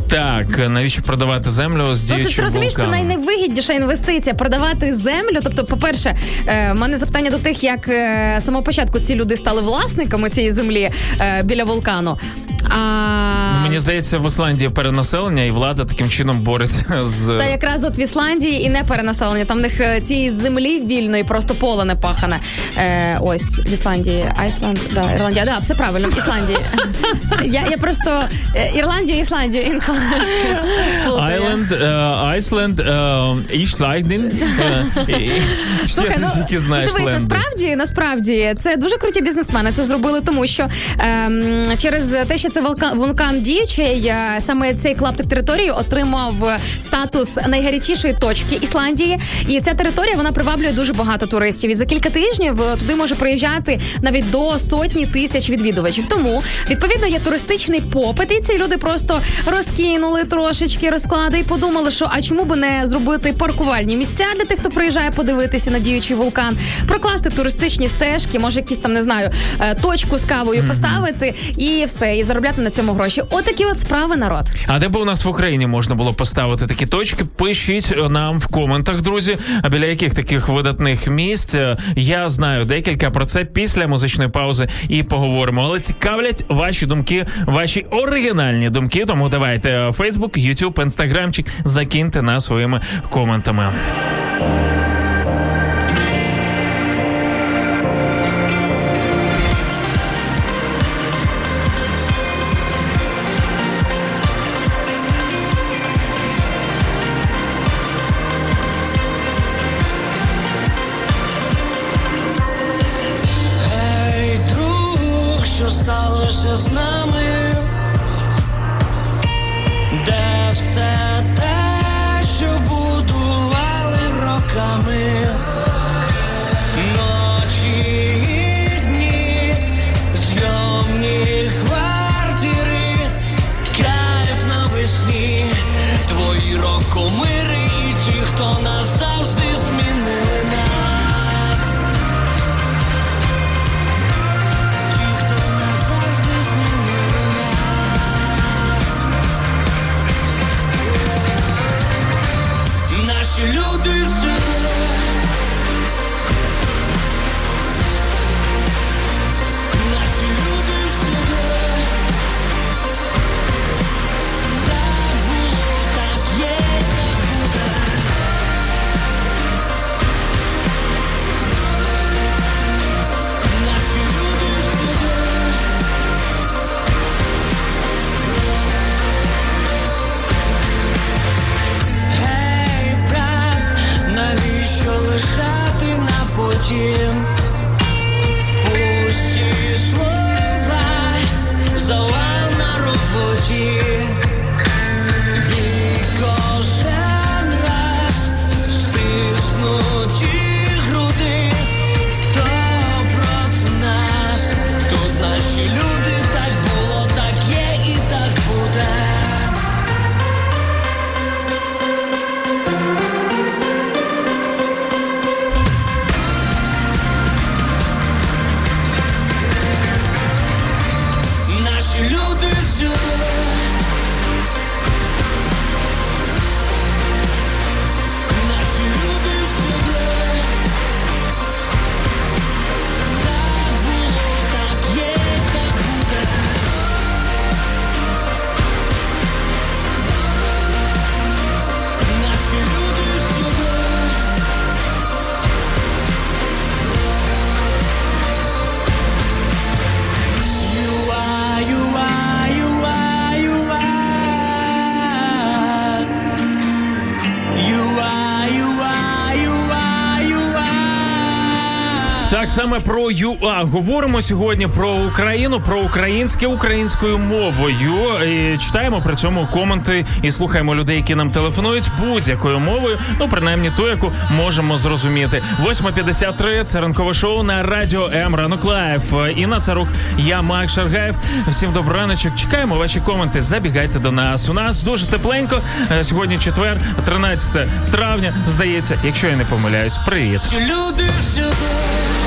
Так, навіщо продавати землю з Ну, ти розумієш, це найневигідніша інвестиція продавати землю. Тобто, по-перше, е, в мене запитання до тих, як е, з самого початку ці люди стали власниками цієї землі е, біля вулкану. А, Мені здається, в Ісландії перенаселення, і влада таким чином бореться з Та якраз от в Ісландії і не перенаселення. Там в них цієї землі вільної, просто поле не пахане. Е, ось в Ісландії, Айсланд, да, Ірландія, да, все правильно, в Ісландії. Я, я просто е, Ірландію, Ісландію інколи. Айленд, Айсленд, Ішлайден. Слухай, ну, ну, дивись, насправді, насправді це дуже круті бізнесмени. Це зробили тому, що ем, через те, що це вулкан, вулкан діючий, е, саме цей клаптик території отримав статус найгарячішої точки Ісландії. І ця територія вона приваблює дуже багато туристів. І за кілька тижнів е, туди може приїжджати навіть до сотні тисяч відвідувачів. Тому відповідно є туристичний попит, і ці люди просто розкинули трошечки розклади і подумали, що а чому би не зробити паркувальні місця для тих, хто приїжджає подивитися на діючий вулкан, прокласти туристичні стежки, може якісь там не знаю, е, точку з кавою поставити і все, і заробляти на цьому гроші. Отакі от справи народ. А де б у нас в Україні можна було поставити такі точки? Пишіть нам в коментах, друзі. А біля яких таких видатних місць Е, я знаю декілька про це після музичної паузи і поговоримо. Але цікавлять ваші думки, ваші оригінальні думки. Тому давайте Фейсбук, Ютуб, Інстаграмчик закиньте нас своїми коментами. Говоримо сьогодні про Україну, про українське українською мовою. І читаємо при цьому коменти і слухаємо людей, які нам телефонують будь-якою мовою. Ну принаймні ту, яку можемо зрозуміти. 8.53 – це ранкове шоу на радіо М Ранок Live. Інна Царук, я Макс Шаргаєв. Всім добрий раночок. Чекаємо ваші коменти. Забігайте до нас. У нас дуже тепленько. Е, Сьогодні четвер, 13 травня. Здається, якщо я не помиляюсь, привіт. Люди всюди.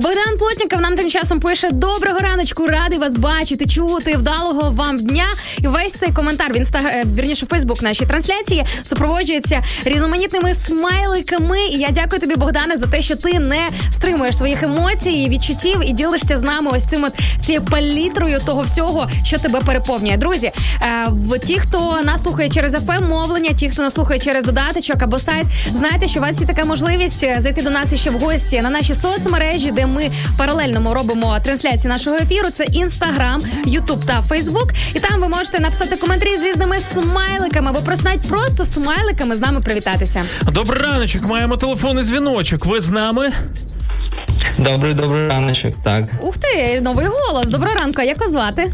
Богдан Плотніков нам тим часом пише: Доброго раночку, радий вас бачити, чути, вдалого вам дня. І весь цей коментар в інстаграм, вірніше, Фейсбук нашій трансляції супроводжується різноманітними смайликами. І я дякую тобі, Богдане, за те, що ти не стримуєш своїх емоцій і відчуттів і ділишся з нами ось цим от цією палітрою того всього, що тебе переповнює. Друзі, е, ті, хто нас слухає через fm мовлення, ті, хто нас слухає через додаточок або сайт, знаєте, що у вас є така можливість е, зайти до нас іще в гості на наші соцмережі, де ми паралельно робимо трансляції нашого ефіру. Це інстаграм, Ютуб та Фейсбук. І там ви можете написати коментарі з різними смайликами або просто навіть просто смайликами з нами привітатися. Добрий раночок, маємо телефонний дзвіночок. Ви з нами? Добрий, добрий раночок, так. Ух ти, новий голос. Доброго ранку. Як вас звати?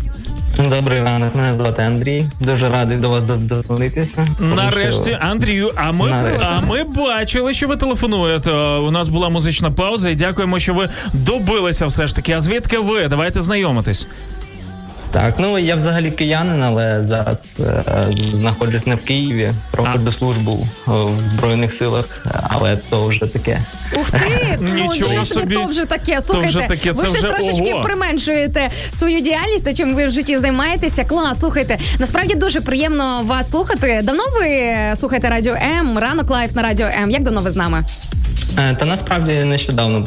Добрий ранок, мене звати Андрій. Дуже радий до вас дозвонитися. Нарешті, Андрію, а ми, Нарешті. а ми бачили, що ви телефонуєте. У нас була музична пауза, і дякуємо, що ви добилися все ж таки. А звідки ви? Давайте знайомитись. Так, ну я взагалі киянин, але зараз е, знаходжусь не в Києві, проходжу службу е, в Збройних силах, але то вже таке. Ух ти! Нічого ну, собі. то вже таке. Слухайте, вже таке, ви це ще вже трошечки ого. применшуєте свою діяльність, та чим ви в житті займаєтеся. Клас, слухайте. Насправді дуже приємно вас слухати. Давно ви слухаєте Радіо М, ранок Live на Радіо М. Як давно ви з нами? Е, Та насправді нещодавно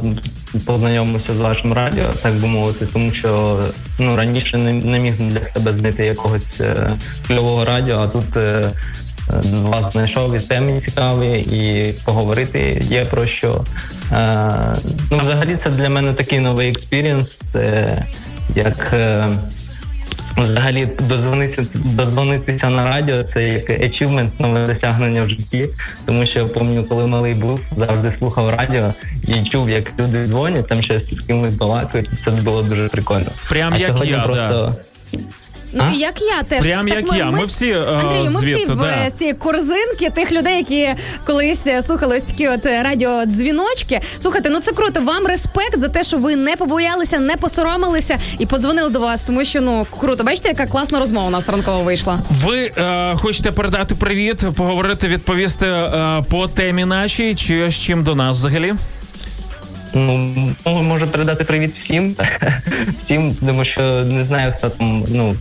познайомився з вашим радіо, так би мовити, тому що ну раніше не, не міг для себе знайти якогось е, кльового радіо, а тут е, е, вас знайшов і теми цікаві, і поговорити є про що. Е, ну, взагалі, це для мене такий новий experience, як. Взагалі дозвонитися, дозвонитися на радіо це як achievement, нове досягнення в житті. Тому що я пам'ятаю, коли малий був, завжди слухав радіо і чув, як люди дзвонять, там щось з кимось балакають. Це було дуже прикольно. Прям А як я, просто... Ну А? як я теж Прям Так як я. Ми всі, е, Андрію, ми всі звідти, в да. ці корзинки тих людей, які колись е, слухали ось такі от е, радіодзвіночки. Слухайте, ну це круто. Вам респект за те, що ви не побоялися, не посоромилися і подзвонили до вас, тому що ну круто. Бачите, яка класна розмова у нас ранкова вийшла. Ви е, хочете передати привіт, поговорити, відповісти е, по темі нашій, чи з чим до нас взагалі? Ну, м- можу передати привіт всім. всім, тому що не знаю, хто там, ну,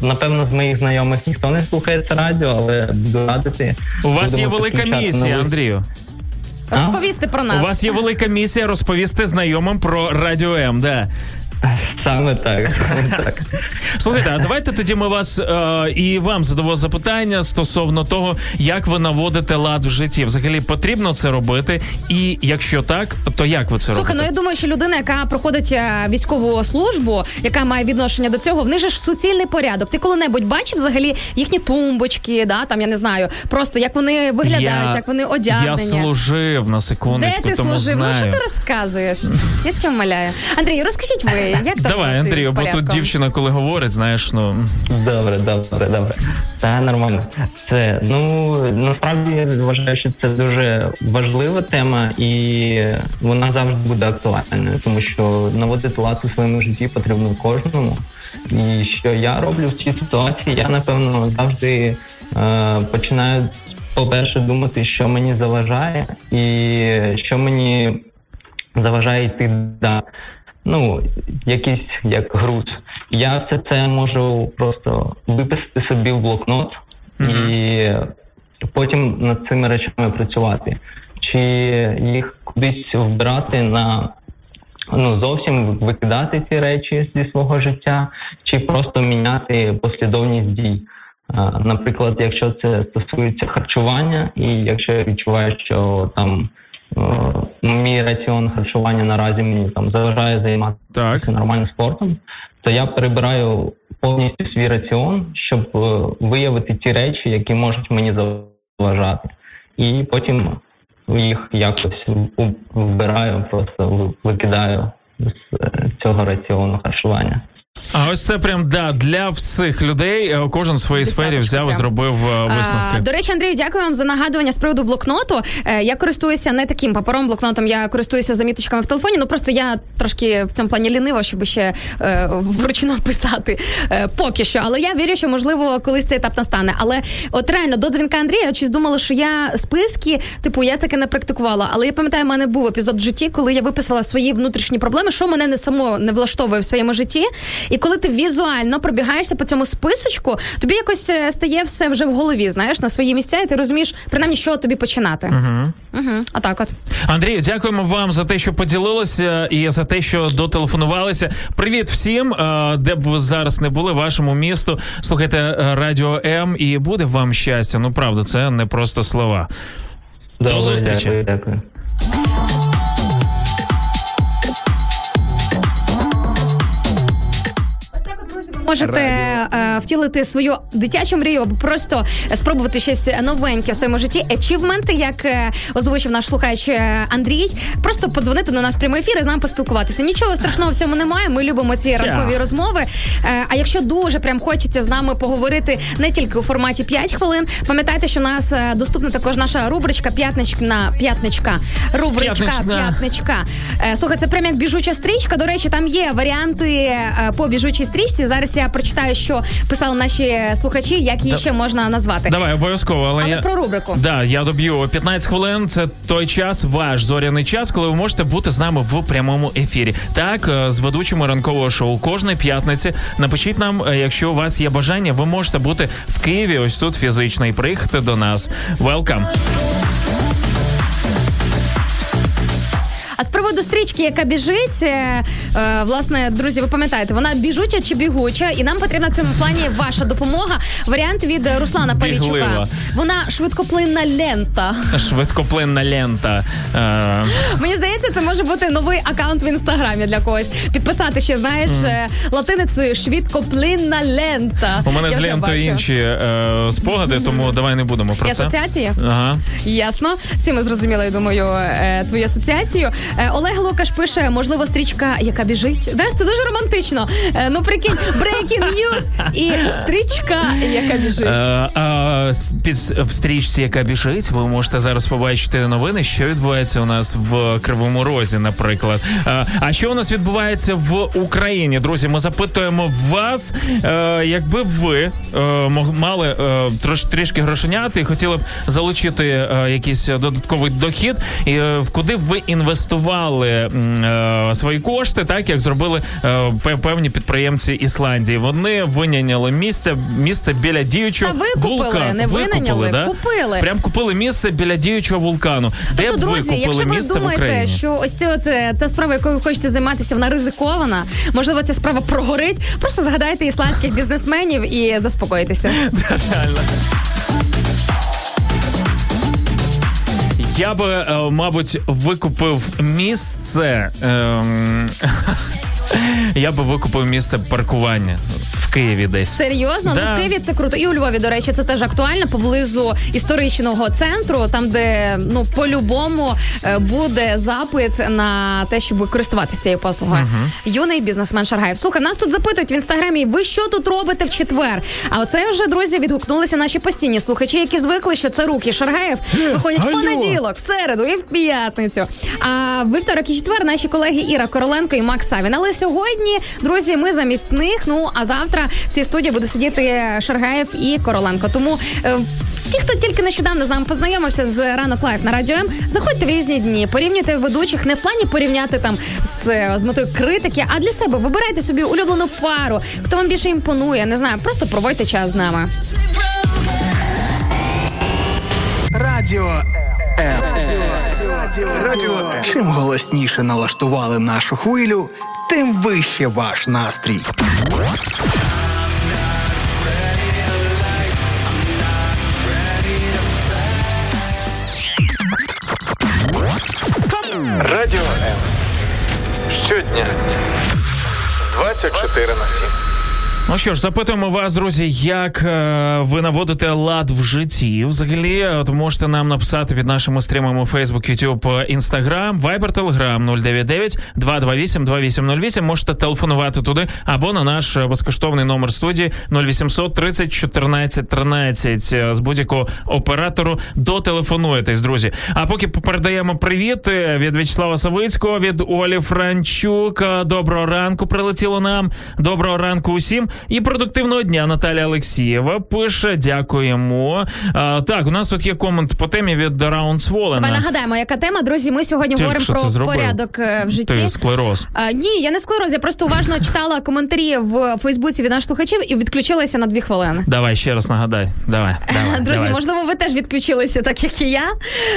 напевно, з моїх знайомих ніхто не слухає це радіо, але буду радити. У вас є велика місія, Андрію. Розповісти про нас. У вас є велика місія розповісти знайомим про радіо М. Да. Саме так. Саме так. Слухайте, а давайте тоді ми вас е, і вам задамо запитання стосовно того, як ви наводите лад в житті. Взагалі потрібно це робити, і якщо так, то як ви це Слухай, ну я думаю, що людина, яка проходить е, військову службу, яка має відношення до цього, в них же ж суцільний порядок. Ти коли-небудь бачив взагалі їхні тумбочки, да там я не знаю, просто як вони виглядають, як вони одягнені. Я служив на Де ти тому служив? знаю. Ну що ти розказуєш? Я тебе умоляю. Андрій, розкажіть ви, як там Давай, Андрію, бо тут дівчина, коли говорить, знаєш, ну Добре, добре, добре. Та нормально. Це ну насправді я вважаю, що це дуже важлива тема, і вона завжди буде актуальною, тому що наводити лад у своєму житті потрібно кожному. І що я роблю в цій ситуації, я напевно завжди е, починаю, по-перше, думати, що мені заважає, і що мені заважає йти да, ну, якийсь як груз. Я все це можу просто виписати собі в блокнот і потім над цими речами працювати. Чи їх кудись вбирати на ну зовсім викидати ці речі зі свого життя, чи просто міняти послідовність дій. Наприклад, якщо це стосується харчування, і якщо я відчуваю, що там мій раціон харчування наразі мені там заважає займатися нормальним спортом, то я перебираю повністю свій раціон, щоб е, виявити ті речі, які можуть мені заважати, і потім їх якось вбираю, просто викидаю з е, цього раціону харчування. А ось це прям да для всіх людей. е, Кожен в своїй сфері взяв і зробив е, А, висновки. до речі, Андрію, дякую вам за нагадування з приводу блокноту. Е, Я користуюся не таким папером, блокнотом, я користуюся заміточками в телефоні. Ну просто я трошки в цьому плані лінива, щоб ще е, вручну писати е, поки що. Але я вірю, що можливо колись цей етап настане. Але от реально до дзвінка Андрія я щось думала, що я списки, типу, я таке не практикувала. Але я пам'ятаю, в мене був епізод в житті, коли я виписала свої внутрішні проблеми, що мене не само не влаштовує в своєму житті. І коли ти візуально пробігаєшся по цьому списочку, тобі якось е, стає все вже в голові, знаєш, на свої місця, і ти розумієш, принаймні, що тобі починати. Угу. Угу. Отак от. Андрію, дякуємо вам за те, що поділилися, і за те, що дотелефонувалися. Привіт всім, е, де б ви зараз не були, вашому місту. Слухайте е, радіо М, і буде вам щастя. Ну правда, це не просто слова. До зустрічі. Дякую, Можете е, втілити свою дитячу мрію або просто спробувати щось новеньке в своєму житті. Ачівменти, як е, озвучив наш слухач е, Андрій, просто подзвонити до нас в прямий ефір і з нами поспілкуватися. Нічого страшного в цьому немає. Ми любимо ці ранкові розмови. Е, а якщо дуже прям хочеться з нами поговорити не тільки у форматі 5 хвилин, пам'ятайте, що у нас доступна також наша рубричка П'ятнична п'ятничка. Рубричка П'ятнична. п'ятничка. Слухай, це прям як біжуча стрічка. До речі, там є варіанти по біжучій стрічці. Зараз я прочитаю, що писали наші слухачі, як її Да- ще можна назвати. Давай обов'язково, але, Але я про рубрику. Да, я доб'ю 15 хвилин. Це той час, ваш зоряний час, коли ви можете бути з нами в прямому ефірі. Так, е, з ведучими ранкового шоу кожної п'ятниці. Напишіть нам, е, якщо у вас є бажання, ви можете бути в Києві. Ось тут фізично і приїхати до нас. Welcome. А з приводу стрічки, яка біжить, е, е, власне, друзі, ви пам'ятаєте, вона біжуча чи бігуча, і нам потрібна в цьому плані ваша допомога. Варіант від Руслана. Біглива. Вона швидкоплинна лента. Швидкоплинна лента. Е, Мені здається, це може бути новий аккаунт в інстаграмі для когось. Підписати ще, знаєш, латиницею швидкоплинна лента. у мене з лентою інші спогади, тому давай не будемо про І це. асоціації? Ага. Ясно. Всі ми зрозуміли, я думаю, твою асоціацію. Е, Олег Лукаш пише, можливо, стрічка, яка біжить. Знаєш, це дуже романтично. Е, Ну, прикинь, breaking news і стрічка, яка біжить. Е, під, в стрічці, яка біжить, ви можете зараз побачити новини, що відбувається у нас в Кривому Розі, наприклад. А що у нас відбувається в Україні? Друзі, ми запитуємо вас, якби ви мали трішки грошенят і хотіли б залучити якийсь додатковий дохід, куди б ви інвестували м, е, свої кошти, так як зробили е, пев- певні підприємці Ісландії. Вони виняняли місце місце біля діючого Та викупили, вулкану. не Викупили, да? купили. Прям купили місце біля діючого вулкану. Тобто, ви друзі, якщо ви думаєте, що ось це от е, та справа, якою ви хочете займатися, вона ризикована, можливо, ця справа прогорить. Просто згадайте ісландських бізнесменів і заспокойтеся. Реально. Я би, е, мабуть, викупив місце. ем, Я би викупив місце паркування Києві десь. Серйозно, ну Да. в Києві це круто. І у Львові, до речі, це теж актуально поблизу історичного центру, там де ну по-любому е, буде запит на те, щоб користуватися цією послугою. Юний бізнесмен Шаргаєв. Слухай, нас тут запитують в інстаграмі. Ви що тут робите в четвер? А оце вже друзі відгукнулися наші постійні слухачі, які звикли, що це руки Шаргаєв виходять в понеділок, в середу і в п'ятницю. А вівторок і четвер наші колеги Іра Короленко і Макс Савін. Але сьогодні, друзі, ми замість них. Ну а завтра в цій студії буде сидіти Шаргаєв і Короленко. Тому. е, Ті, хто тільки нещодавно з нами познайомився з ранок Live на радіо М, заходьте в різні дні, порівнюйте ведучих не в плані порівняти там з, з метою критики, а для себе вибирайте собі улюблену пару, хто вам більше імпонує. Не знаю, просто проводьте час з нами. Радіо М. Радіо М. Чим голосніше налаштували нашу хвилю, тим вище ваш настрій. М. Щодня 24 на 7. Ну що ж, запитуємо вас, друзі, як е, ви наводите лад в житті. Взагалі, от можете нам написати під нашими стрімами Facebook, YouTube, Instagram, Viber, Telegram 099 228 2808. Можете телефонувати туди або на наш безкоштовний номер студії 0800 30 14 13. Е, З будь-якого оператору дотелефонуєтесь, друзі. А поки передаємо привіт е, від В'ячеслава Савицького, від Олі Франчук. Доброго ранку прилетіло нам. Доброго ранку усім. І продуктивного дня Наталя Олексієва пише: дякуємо. А, так, у нас тут є комент по темі від Раунд Давай нагадаємо, яка тема, друзі. Ми сьогодні Тільки говоримо про порядок е, в житті. Ти склероз. А, ні, я не склероз, я просто уважно читала коментарі в Фейсбуці від наших слухачів і відключилася на дві хвилини. Давай ще раз нагадай. Давай, давай. Друзі, давай. можливо, ви теж відключилися, так як і я.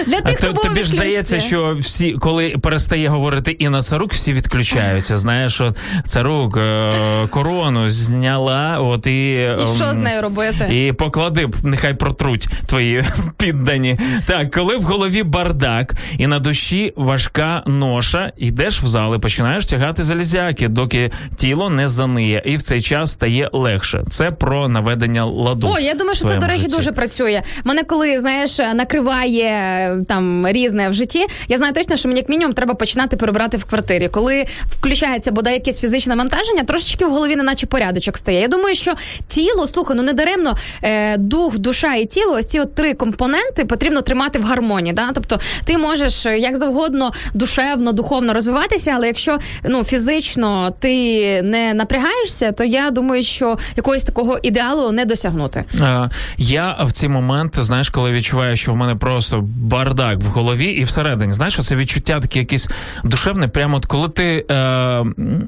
Для А тих, хто то- був тобі ж здається, що всі, коли перестає говорити Інна Царук, всі відключаються. Знаєш, що Царук е, корону зняла, от і. І що ем, з нею робити? І поклади, нехай протруть твої піддані. Так, коли в голові бардак і на душі важка ноша, йдеш в зал і починаєш тягати залізяки, доки тіло не заниє, і в цей час стає легше. Це про наведення ладу. О, я думаю, що це, до речі, житті. дуже працює. Мене коли знаєш, накриває там різне в житті. Я знаю точно, що мені як мінімум треба починати перебирати в квартирі. Коли включається бодай якесь фізичне навантаження, трошечки в голові, неначе порядочок стає. Я думаю, що тіло, слухай, ну не даремно е, дух, душа і тіло, ось ці от три компоненти потрібно тримати в гармонії. Да? Тобто ти можеш е, як завгодно душевно, духовно розвиватися, але якщо ну фізично ти не напрягаєшся, то я думаю, що якогось такого ідеалу не досягнути. Е, Я в ці моменти, знаєш, коли відчуваю, що в мене просто бардак в голові і всередині, знаєш, це відчуття таке якесь душевне. Прямо от коли ти е,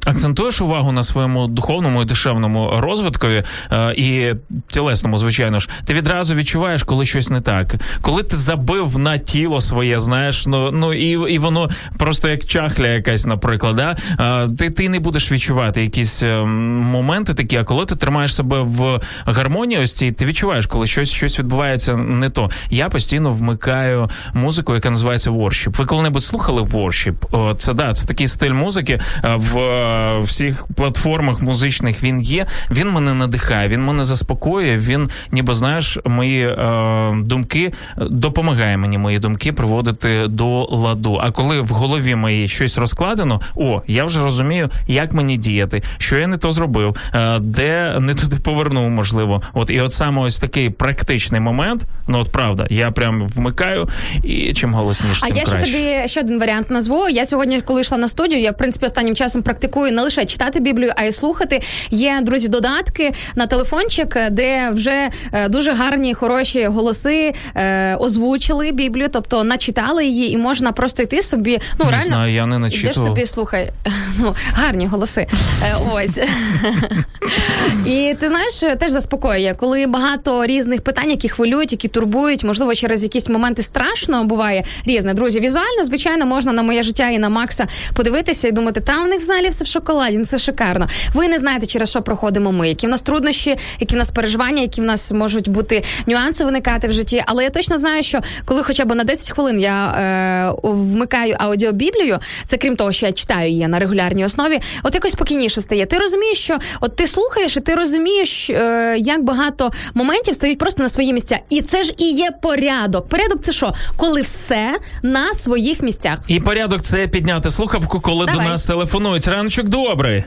акцентуєш увагу на своєму духовному і душевному розвиткові е, і тілесному, звичайно ж, ти відразу відчуваєш, коли щось не так. Коли ти забив на тіло своє, знаєш, ну ну і, і воно просто як чахля якась, наприклад, да? е, ти, ти не будеш відчувати якісь е, моменти такі, а коли ти тримаєш себе в гармонії, ось ти відчуваєш, коли щось щось відбувається не то. Я постійно вмикаю музику, яка називається воршіп. Ви коли-небудь слухали воршіп? Це да, це такий стиль музики в всіх платформах музичних. Він є. Він мене надихає, він мене заспокоює. Він, ніби знаєш, мої е, думки е, допомагає мені мої думки приводити до ладу. А коли в голові моїй щось розкладено, о, я вже розумію, як мені діяти, що я не то зробив, е, де не туди повернув, можливо. От і от саме ось такий практичний момент. Ну от правда, я прям вмикаю, і чим голосніше, А тим я ще тобі ще один варіант назву. Я сьогодні, коли йшла на студію, я в принципі останнім часом практикую не лише читати Біблію, а й слухати. Є друзі додатки на телефончик, де вже е, дуже гарні, хороші голоси е, озвучили Біблію, тобто начитали її, і можна просто йти собі. Ну Не реально знаю, я не Ідеш начитував. собі, слухай, ну гарні голоси. Е, ось. І ти знаєш, теж заспокоює, коли багато різних питань, які хвилюють, які турбують, можливо, через якісь моменти страшно буває різне. Друзі, візуально, звичайно, можна на моє життя і на Макса подивитися і думати, там в них в залі все в шоколаді, ну, це шикарно. Ви не знаєте, через що проходимо ми, які в нас труднощі, які в нас переживання, які в нас можуть бути нюанси виникати в житті. Але я точно знаю, що коли хоча б на 10 хвилин я е, вмикаю аудіобіблію, це крім того, що я читаю її на регулярній основі, от якось спокійніше стає. Ти розумієш, що от ти слухаєш, і ти розумієш, е, як багато моментів стають просто на свої місця. І це ж і є порядок. Порядок це що? Коли все на своїх місцях. І порядок це підняти слухавку, коли Давай. до нас телефонують. Раночок добрий.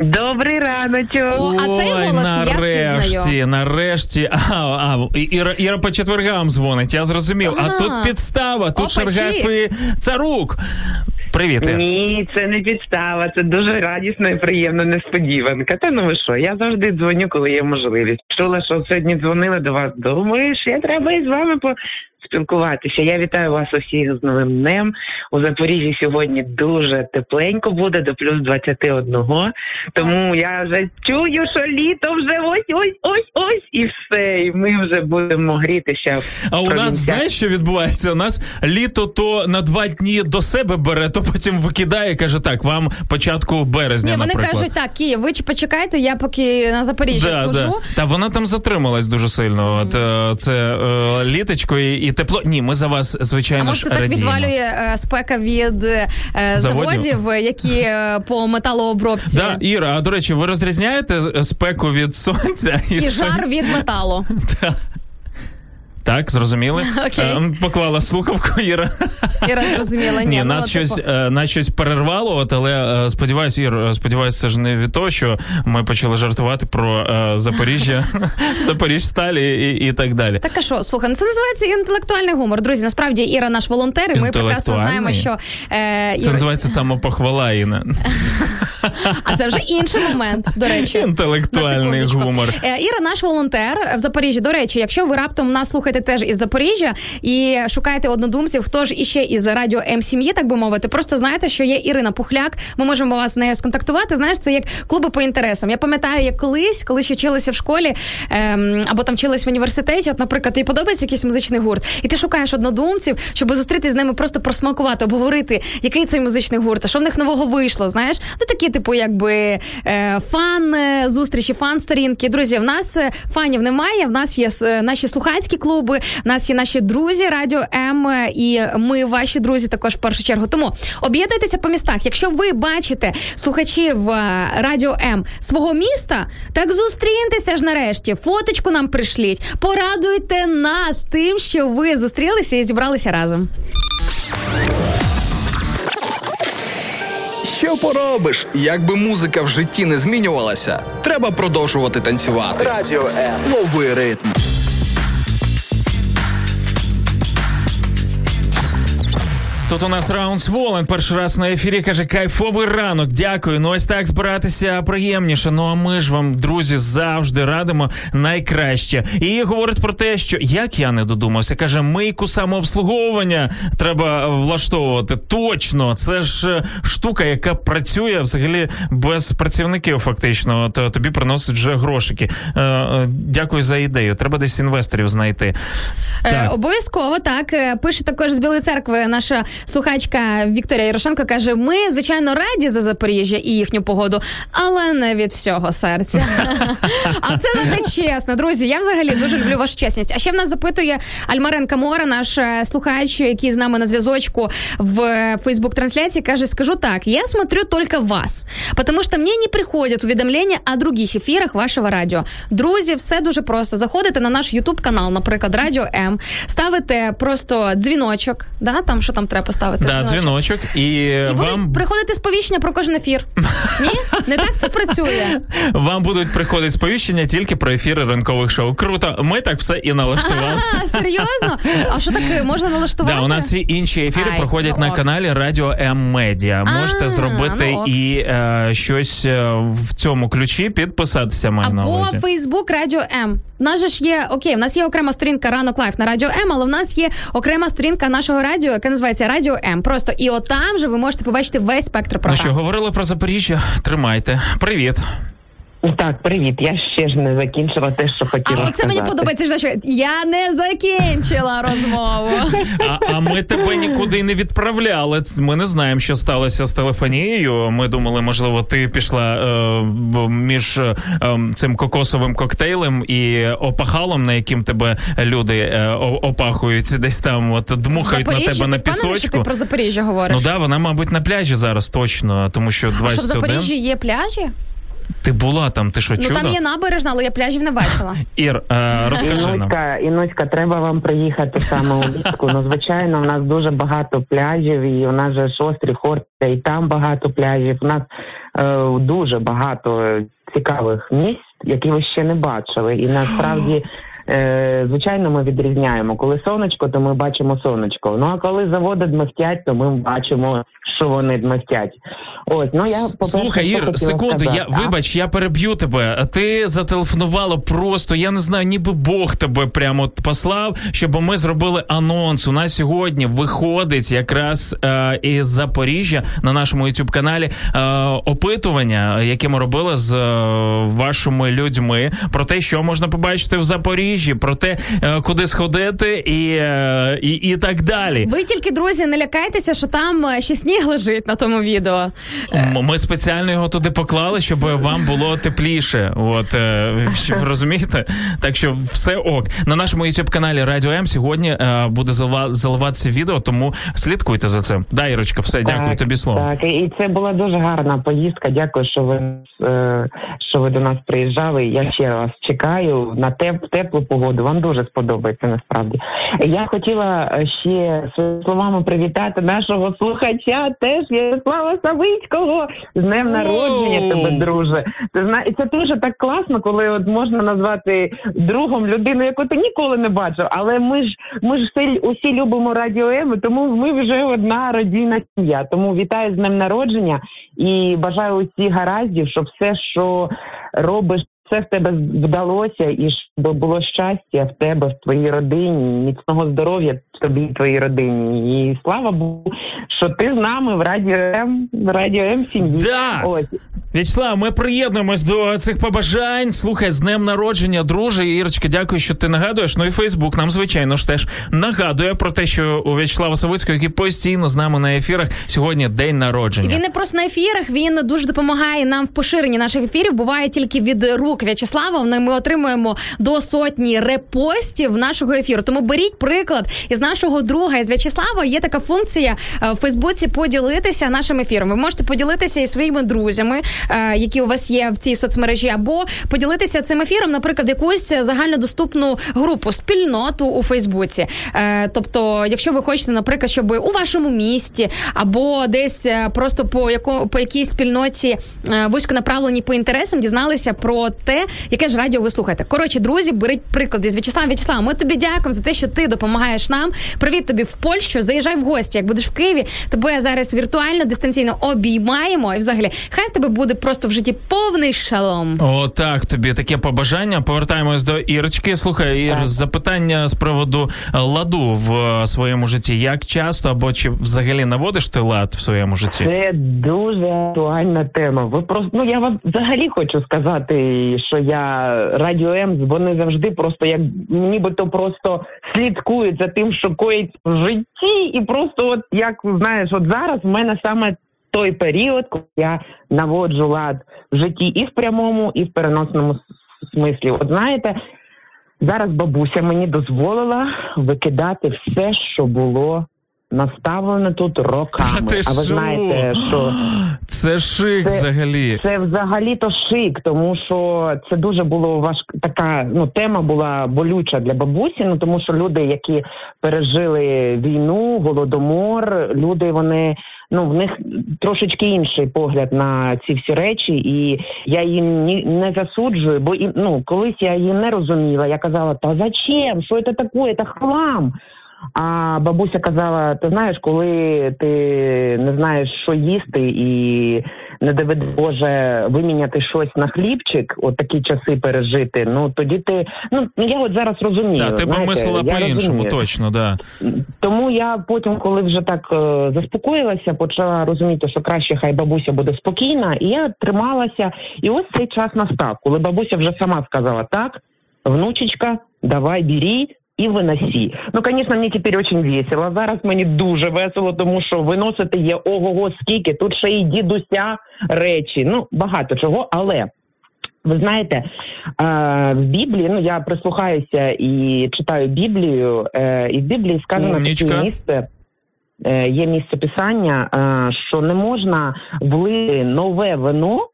Добрий раночок. О, а цей Ой, голос я нарешті, впізнаю. нарешті. А, а, Іра, Іра по четвергам дзвонить, я зрозумів. А Ага. тут підстава, тут Опачі. Шаргаф Царук. Привіт. Ір. Ні, це не підстава, це дуже радісна і приємна несподіванка. Та ну ви що, я завжди дзвоню, коли є можливість. Чула, що сьогодні дзвонили до вас. Думаю, що я треба із вами поспілкуватися. Я вітаю вас усіх з новим днем. У Запоріжжі сьогодні дуже тепленько буде до плюс 21. Тому я вже чую, що літо вже ось ось ось ось і все. І ми вже будемо грітися. А у нас знаєш, що відбувається? У нас літо то на два дні до себе бере, то потім викидає, каже, так, вам початку березня, Ні, вони наприклад. кажуть, так, Київ, ви ч- почекайте, я поки на Запоріжжі Да, служу. да. Та вона там затрималась дуже сильно. От е, це е, літочко, і, і і тепло. Ні, ми за вас А звичайно може ж це так радіємо. відвалює е, спека від е, Заводів? заводів, які е, по металообробці. Да, Іра, а до речі, ви розрізняєте спеку від сонця І спеку- жар від металу. Так, зрозуміли? Е, Поклала слухавку, Іра. Іра зрозуміла. Ні, Ні, ну, нас типу, щось е, нас щось перервало, от, але е, сподіваюсь, Ір, е, сподіваюсь, це ж не від того, що ми почали жартувати про е, Запоріжжя, Запоріжсталі і, і так далі. Так а що, слухай, ну це називається інтелектуальний гумор. Друзі, насправді Іра наш волонтер, і ми прекрасно знаємо, що е, Це називається самопохвала, Інна. а це вже інший момент. До речі, Інтелектуальний гумор. Е, Іра, наш волонтер в Запоріжжі. До речі, якщо ви раптом нас слухаєте теж із Запоріжжя і шукаєте однодумців, хто ж іще із радіо М сім'ї, так би мовити, просто знаєте, що є Ірина Пухляк. Ми можемо вас з нею сконтактувати. Знаєш, це як клуби по інтересам. Я пам'ятаю, як колись, коли ще вчилися в школі ем, або там вчились в університеті. От, наприклад, тобі подобається якийсь музичний гурт, і ти шукаєш однодумців, щоб зустрітися з ними, просто просмакувати, обговорити, який цей музичний гурт, а що в них нового вийшло. Знаєш, ну такі, типу, якби е, фан е, зустрічі, фан сторінки. Друзі, в нас е, фанів немає. В нас є е, наші слухацькі клуби, в нас є наші друзі Радіо М, е, і ми ваші друзі також в першу чергу. Тому об'єднуйтеся по містах. Якщо ви бачите слухачів е, Радіо М свого міста, так зустріньтеся ж нарешті. Фоточку нам пришліть. Порадуйте нас тим, що ви зустрілися і зібралися разом. Що поробиш? Якби музика в житті не змінювалася, треба продовжувати танцювати. Радіо М. Лови ритм. Тут у нас раунд Сволен. Перший раз на ефірі каже кайфовий ранок. Дякую. Ну ось так збиратися приємніше. Ну а ми ж вам, друзі, завжди радимо найкраще. І говорить про те, що як я не додумався, каже, мийку самообслуговування треба влаштовувати. Точно, це ж е, штука, яка працює взагалі без працівників. Фактично, то тобі приносить вже грошики. Е, е, дякую за ідею. Треба десь інвесторів знайти. Е, Так. обов'язково так Е, пише також з Білої церкви наша слухачка Вікторія Ярошенко. каже: ми звичайно раді за Запоріжжя і їхню погоду, але не від всього серця. А це не те чесно, друзі. Я взагалі дуже люблю вашу чесність. А ще в нас запитує Альмарен Камора, наш е, слухач, який з нами на зв'язочку в Фейсбук трансляції, каже: скажу так, я смотрю только вас, потому что мне не приходят уведомления о других ефірах вашого радіо. Друзі, все дуже просто. Заходите на наш Ютуб канал, наприклад, Радіо М, ставите просто дзвіночок. Да, там що там треба поставити? Да, дзвіночок, і, І вам будуть приходити сповіщення про кожен ефір. Ні, не так це працює. Вам будуть приходити сповіщення тільки про ефіри ранкових шоу. Круто, ми так все і налаштували. А, серйозно? А що так можна налаштувати? Да, у нас всі інші ефіри Ай, проходять ну на ок. каналі Радіо М Медіа. Можете зробити ну і е, щось е, в цьому ключі підписатися маю на Або увазі. Фейсбук Радіо М. У нас же ж є окей, в нас є окрема сторінка ранок Live на Радіо М, але в нас є окрема сторінка нашого радіо, яка називається Радіо М. Просто і отам же ви можете побачити весь спектр Ну що, говорили про Запоріжжя? Тримайте. Привіт. Так, привіт. Я ще ж не закінчила те, що хотіла. А оце мені подобається, що я не закінчила розмову. А, а ми тебе нікуди не відправляли. Ми не знаємо, що сталося з телефонією. Ми думали, можливо, ти пішла е, між е, ем, цим кокосовим коктейлем і опахалом, на яким тебе люди е, опахують, десь там, от дмухають на Запоріжжя, тебе на ти впевнений, що пісочку. ти про Запоріжжя говориш? Ну да, вона, мабуть, на пляжі зараз точно, тому що а що в Запоріжжі є пляжі? Ти була там, ти що Ну чудо? там є набережна, але я пляжів не бачила. Ір, е, розкажи нам. Інуська, Інуська, треба вам приїхати саме у Луцьку. Ну, звичайно, у нас дуже багато пляжів, і у нас же ж острів Хортиця, і там багато пляжів. У нас е, дуже багато цікавих місць, які ви ще не бачили. І насправді, е, звичайно, ми відрізняємо. Коли сонечко, то ми бачимо сонечко. Ну а коли заводи дмихтять, то ми бачимо, що вони дмихтять. Ось, ну я Слухай, Ір, секунду, я сказати, а? вибач, я переб'ю тебе. Ти зателефонувала просто, я не знаю, ніби Бог тебе прямо послав, щоб ми зробили анонс. У нас сьогодні виходить якраз е, із Запоріжжя на нашому youtube каналі е, опитування, яке ми робили з е, вашими людьми про те, що можна побачити в Запоріжжі, про те, е, куди сходити, і, е, і, і так далі. Ви тільки друзі, не лякайтеся, що там е, ще сніг лежить на тому відео. Ми спеціально його туди поклали, щоб вам було тепліше. От щоб розумієте? Так що все ок. На нашому youtube каналі Радіо М сьогодні буде залива- заливатися відео, тому слідкуйте за цим. Да, Ірочка, все, дякую Так, тобі слово. Так, і- це була дуже гарна поїздка. Дякую, що ви що ви до нас приїжджали. Я ще раз чекаю на теп, теплу погоду. Вам дуже сподобається насправді. Я хотіла е, ще своїми словами привітати нашого слухача. Теж Ярослава Савицького з днем народження тебе, друже. Ти знаєш, це дуже так класно, коли от можна назвати другом людину, яку ти ніколи не бачив. Але ми ж ми ж всі, усі любимо радіо М, тому ми вже одна родійна сім'я. Тому вітаю з днем народження і бажаю усі гараздів, щоб все, що робиш. Все в тебе вдалося, і ж було щастя в тебе, в твоїй родині, міцного здоров'я тобі і твоїй родині. І слава Богу, що ти з нами в радіо М, в радіо М сім'ї. Да. Ось. В'ячеслав, ми приєднуємось до цих побажань. Слухай, з днем народження, друже. Ірочка, дякую, що ти нагадуєш. Ну і Фейсбук нам, звичайно ж, теж нагадує про те, що у В'ячеслава Савицького, який постійно з нами на ефірах, сьогодні день народження. він не просто на ефірах, він дуже допомагає нам в поширенні наших ефірів. Буває тільки від рук В'ячеслава. Ми отримуємо до сотні репостів нашого ефіру. Тому беріть приклад із нашого друга із В'ячеслава. Є така функція е, в Фейсбуці поділитися нашим ефіром. Ви можете поділитися із своїми друзями, е, які у вас є в цій соцмережі, або поділитися цим ефіром, наприклад, якусь загальнодоступну групу, спільноту у Фейсбуці. Е, Тобто, якщо ви хочете, наприклад, щоб у вашому місті або десь просто по яко по якійсь спільноті е, вузьконаправлені по інтересам дізналися про те, яке ж радіо ви слухаєте. Коротше, друзі, беріть приклад із В'ячеслава. В'ячеслав, ми тобі дякуємо за те, що ти допомагаєш нам. Привіт тобі в Польщу. Заїжджай в гості. Як будеш в Києві, тебе зараз віртуально дистанційно обіймаємо. І взагалі, хай в тебе буде просто в житті повний шалом. О, так, тобі таке побажання.Повертаємось до Ірочки. Слухай, Ір, запитання з приводу ладу в е, своєму житті. Як часто або чи взагалі наводиш ти лад в своєму житті? Це дуже актуальна тема. Ви просто ну я вам взагалі хочу сказати, що я радіо М, вони завжди просто як нібито просто слідкують за тим, що коїть в житті, і просто от як знаєш, от зараз в мене саме той період, коли я наводжу лад в житті і в прямому, і в переносному смислі. От знаєте, зараз бабуся мені дозволила викидати все, що було наставлено тут роками. Та ти а ви знаєте, що Це шик взагалі. це взагалі то шик, тому що це дуже було важка така ну тема була болюча для бабусі. Ну тому що люди, які пережили війну, голодомор, люди вони. Ну, в них трошечки інший погляд на ці всі речі, і я їм ні не засуджую, бо і ну колись я її не розуміла. Я казала, та зачем? Що це таке? Це хлам. А бабуся казала: ти знаєш, коли ти не знаєш, що їсти, і не доведе Боже виміняти щось на хлібчик, от такі часи пережити. Ну тоді ти ну я от зараз розумію. Так, ти би знаєте, мислила по-іншому, точно, да. Тому я потім, коли вже так е, заспокоїлася, почала розуміти, що краще хай бабуся буде спокійна, і я трималася. І ось цей час настав, коли бабуся вже сама сказала: так, внучечка, давай бери. І виносі. Ну, звісно, мені тепер дуже весело. Зараз мені дуже весело, тому що виносити є ого-го скільки. Тут ще й дідуся речі. Ну, багато чого, але ви знаєте, в Біблії, ну я прислухаюся і читаю Біблію, е, і в Біблії сказано Умнічка. таке місце. е, Є місце писання, е, що не можна влити нове вино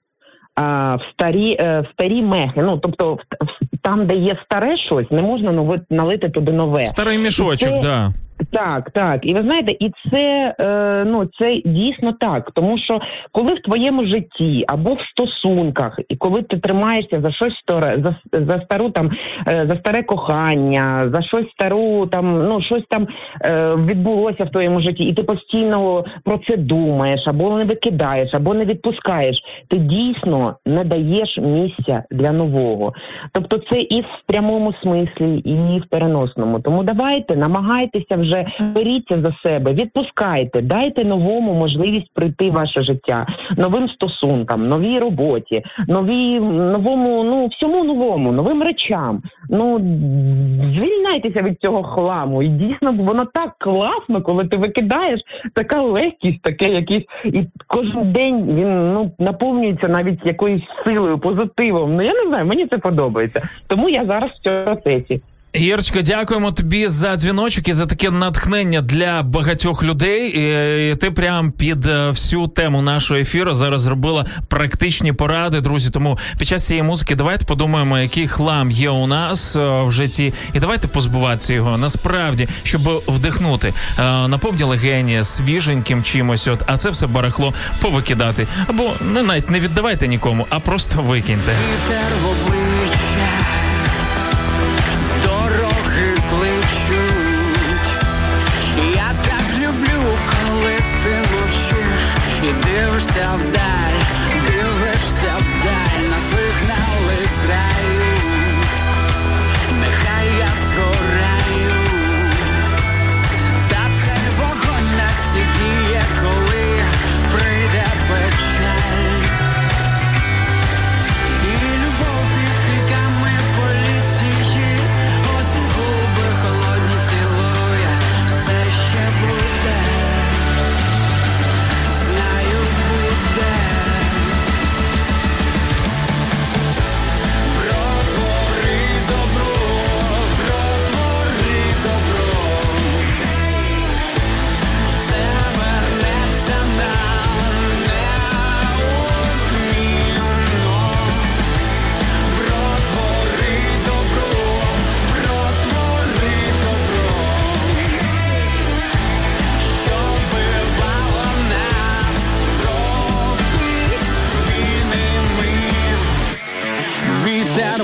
в старі в старі мехи. Ну тобто, в- там, де є старе щось, не можна нове налити туди нове. Старий мішочок, це- да. Так, так. І ви знаєте, і це е, ну це дійсно так. Тому що коли в твоєму житті або в стосунках, і коли ти тримаєшся за щось старе, за, за стару там е, за старе кохання, за щось стару, там ну щось там е, відбулося в твоєму житті, і ти постійно про це думаєш, або не викидаєш, або не відпускаєш, ти дійсно не даєш місця для нового. Тобто, це і в прямому смислі, і в переносному. Тому давайте намагайтеся вже беріться за себе, відпускайте, дайте новому можливість прийти в ваше життя, новим стосункам, новій роботі, новій новому, ну всьому новому, новим речам. Ну звільняйтеся від цього хламу. І дійсно воно так класно, коли ти викидаєш така легкість, таке якийсь, і кожен день він ну наповнюється навіть якоюсь силою, позитивом. Ну я не знаю, мені це подобається. Тому я зараз в цьому процесі. Ірочка, дякуємо тобі за дзвіночок і за таке натхнення для багатьох людей. І ти прям під е, всю тему нашого ефіру зараз зробила практичні поради, друзі. Тому під час цієї музики давайте подумаємо, який хлам є у нас е, в житті, і давайте позбуватися його насправді, щоб вдихнути, е, наповні легені свіженьким чимось. От а це все барахло повикидати. Або ну навіть не віддавайте нікому, а просто викиньте. Вітер в обличчя, дивишся вдаль,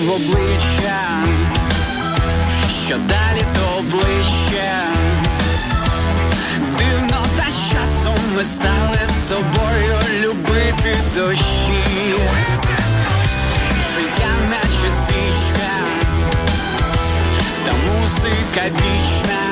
в обличчя, що далі то ближче. Дивно, та часом ми стали з тобою любити дощі. Життя наче свічка, та музика вічна.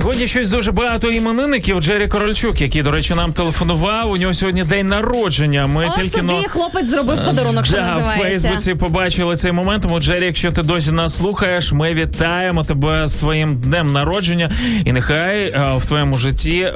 Сьогодні щось дуже багато іменинників. Джері Корольчук, який, до речі, нам телефонував. У нього сьогодні день народження. Ми От тільки собі но... хлопець зробив подарунок, що да, в. Фейсбуці побачили цей момент. Тому, Джері, якщо ти досі нас слухаєш, ми вітаємо тебе з твоїм днем народження. І нехай е, в твоєму житті е,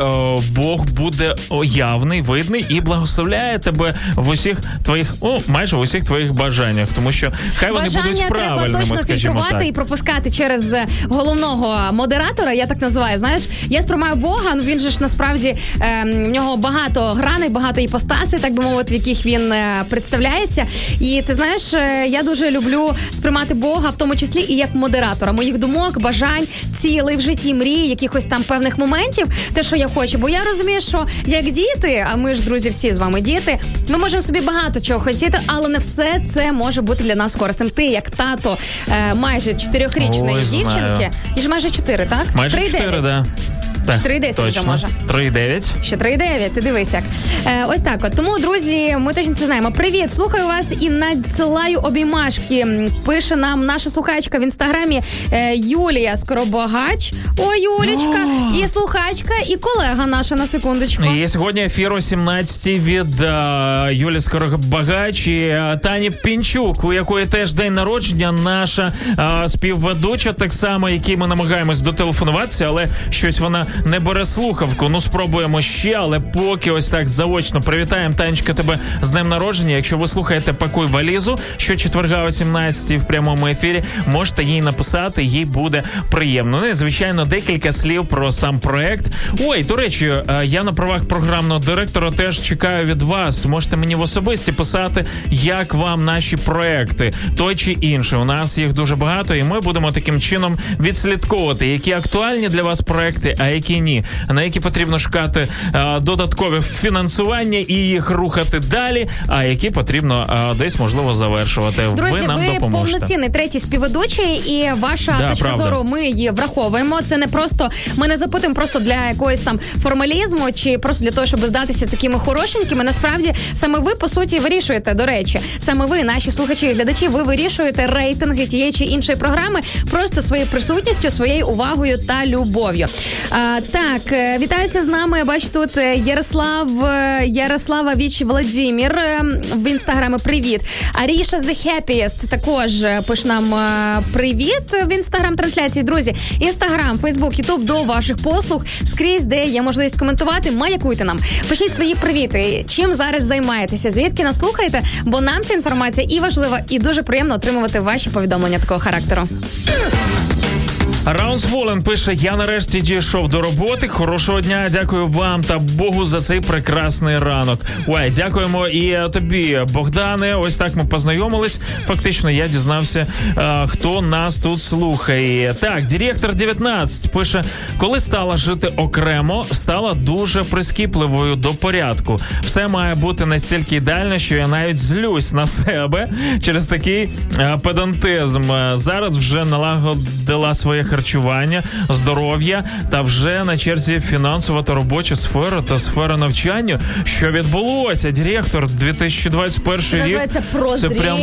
Бог буде явний, видний і благословляє тебе в усіх твоїх, о, майже в усіх твоїх бажаннях, тому що хай вони Бажання будуть треба правильними, точно скажімо так. і пропускати через е, головного модератора. Я так називаю. Знаєш, я сприймаю Бога. Ну він же ж насправді е, в нього багато граней, багато іпостасей, так би мовити, в яких він е, представляється. І ти знаєш, е, я дуже люблю сприймати Бога, в тому числі і як модератора моїх думок, бажань, цілей в житті, мрій, якихось там певних моментів, те, що я хочу. Бо я розумію, що як діти, а ми ж друзі, всі з вами діти, ми можемо собі багато чого хотіти, але не все це може бути для нас корисним. Ти, як тато е, майже чотирьохрічної дівчинки, і ж майже чотири, так? Майже Три 4, дев'ять. да. Так, 4,10 вже точно. може. 3,9. Ще 3,9, ти дивись як. Е, ось так от. Тому, друзі, ми точно це знаємо. Привіт, слухаю вас і надсилаю обіймашки. Пише нам наша слухачка в інстаграмі е, Юлія Скоробагач. О, Юлічка, і слухачка, і колега наша на секундочку. Є сьогодні ефір о 17 від е, Юлі Скорогбагач і е, Тані Пінчук, у якої теж день народження. Наша е, співведуча, так само, якій ми намагаємось дотелефонуватися, але щось вона не бере слухавку. Ну спробуємо ще, але поки ось так заочно привітаємо Танечка тебе з днем народження. Якщо ви слухаєте пакуй валізу, що четверга о 17 в прямому ефірі, можете їй написати, їй буде приємно. Ну і звичайно, декілька слів про сам проект. Ой, до речі, е, я на правах програмного директора теж чекаю від вас. Можете мені в особисті писати, як вам наші проекти, той чи інший. У нас їх дуже багато, і ми будемо таким чином відслідковувати, які актуальні для вас проекти, а які ні, на які потрібно шукати е, додаткове фінансування і їх рухати далі. А які потрібно е, десь можливо завершувати. Друзі, ви нам ви повноцінний третій співведучий, і ваша Да, точка правда. зору ми її враховуємо. Це не просто ми не запитуємо просто для якоїсь там формалізму чи просто для того, щоб здатися такими хорошенькими. Насправді саме ви по суті вирішуєте. До речі, саме ви, наші слухачі і глядачі, ви вирішуєте рейтинги тієї чи іншої програми просто своєю присутністю, своєю увагою та любов'ю. Так, е, вітається з нами. Бачу тут е, Ярослав е, Ярослава Віч Владімір в інстаграмі. Привіт. Аріша The Happiest також пише нам привіт в інстаграм трансляції. Друзі, інстаграм, фейсбук, ютуб до ваших послуг скрізь, де є можливість коментувати. Маякуйте нам. Пишіть свої привіти. Чим зараз займаєтеся? Звідки нас слухаєте? Бо нам ця інформація і важлива, і дуже приємно отримувати ваші повідомлення такого характеру. Волен пише: Я нарешті дійшов до роботи. Хорошого дня. Дякую вам та Богу за цей прекрасний ранок. Ой, дякуємо і е, тобі, Богдане. Ось так ми познайомились. Фактично, я дізнався, е, хто нас тут слухає. Так, директор 19 пише: коли стала жити окремо, стала дуже прискіпливою до порядку. Все має бути настільки ідеально, що я навіть злюсь на себе через такий е, педантизм. Зараз вже налагодила своє харчування, здоров'я та вже на черзі фінансова та робоча сфера та сфера навчання. Що відбулося? Директор 2021 рік. Називається Це прям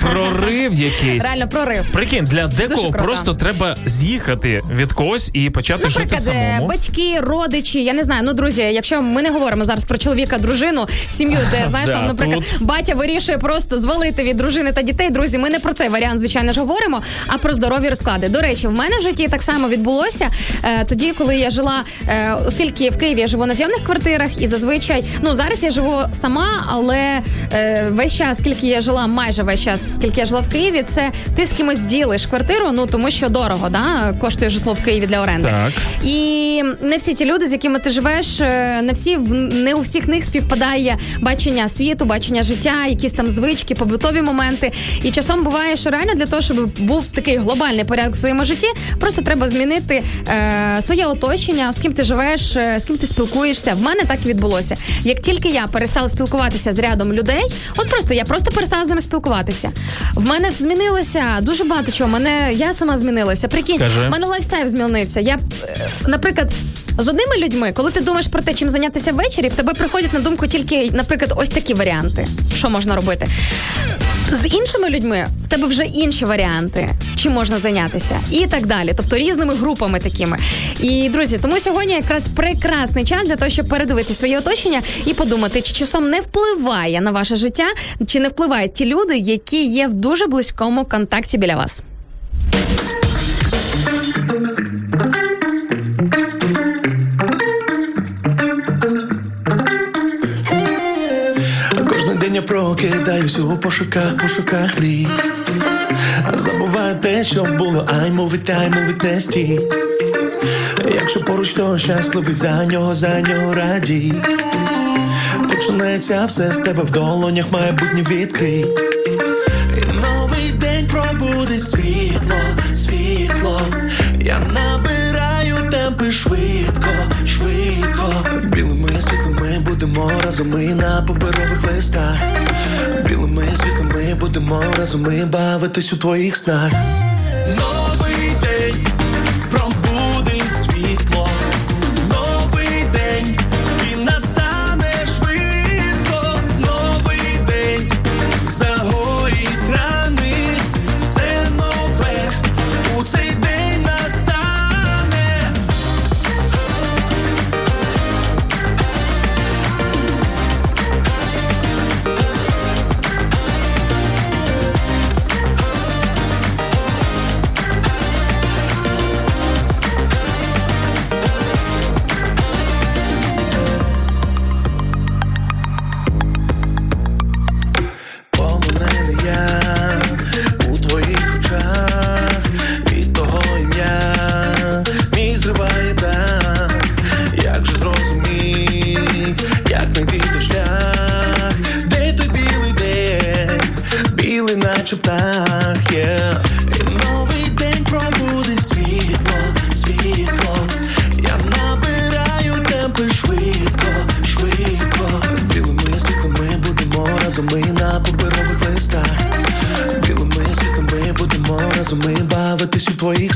прорив якийсь. Реально прорив. Прикинь, для декого просто треба з'їхати від когось і почати жити Наприклад, е, самому. батьки, родичі, я не знаю. Ну, друзі, якщо ми не говоримо зараз про чоловіка, дружину, сім'ю, де знаєш, Да, там, наприклад, тут- батя вирішує просто звалити від дружини та дітей. Друзі, ми не про цей варіант, звичайно ж, говоримо, а про здорові розклади. До речі, в мене в житті так само відбулося е, тоді, коли я жила, е, оскільки в Києві я живу на зйомних квартирах, і зазвичай, ну зараз я живу сама, але е, весь час, скільки я жила, майже весь час, скільки я жила в Києві, це ти з кимось ділиш квартиру, ну тому що дорого, да, коштує житло в Києві для оренди. Так. І не всі ті люди, з якими ти живеш, е, не всі не у всіх них співпадає бачення світу, бачення життя, якісь там звички, побутові моменти. І часом буває, що реально для того, щоб був такий глобальний порядок в своєму житті, Просто треба змінити е, своє оточення, з ким ти живеш, е, з ким ти спілкуєшся. В мене так і відбулося. Як тільки я перестала спілкуватися з рядом людей, от просто я просто перестала з ними спілкуватися. В мене змінилося дуже багато чого. Мене я сама змінилася. Прикинь, Скажи. в мене lifestyle змінився. Я, е, наприклад. З одними людьми, коли ти думаєш про те, чим зайнятися ввечері, в тебе приходять на думку тільки, наприклад, ось такі варіанти, що можна робити. З іншими людьми в тебе вже інші варіанти, чим можна зайнятися, і так далі. Тобто різними групами такими. І друзі, тому сьогодні якраз прекрасний час для того, щоб передивити своє оточення і подумати, чи часом не впливає на ваше життя, чи не впливають ті люди, які є в дуже близькому контакті біля вас. Кожен день я прокидаюсь у пошуках, пошуках мрій. Забуваю те, що було, ай мовить, ай мовить не стій. Якщо поруч, то щасливий за нього, за нього радій. Починається все з тебе в долонях, майбутнє відкрий. І новий день пробудить світло, світло. Я набираю будемо разом ми на паперових листах. Білими світами будемо разом ми бавитись у твоїх снах.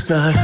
У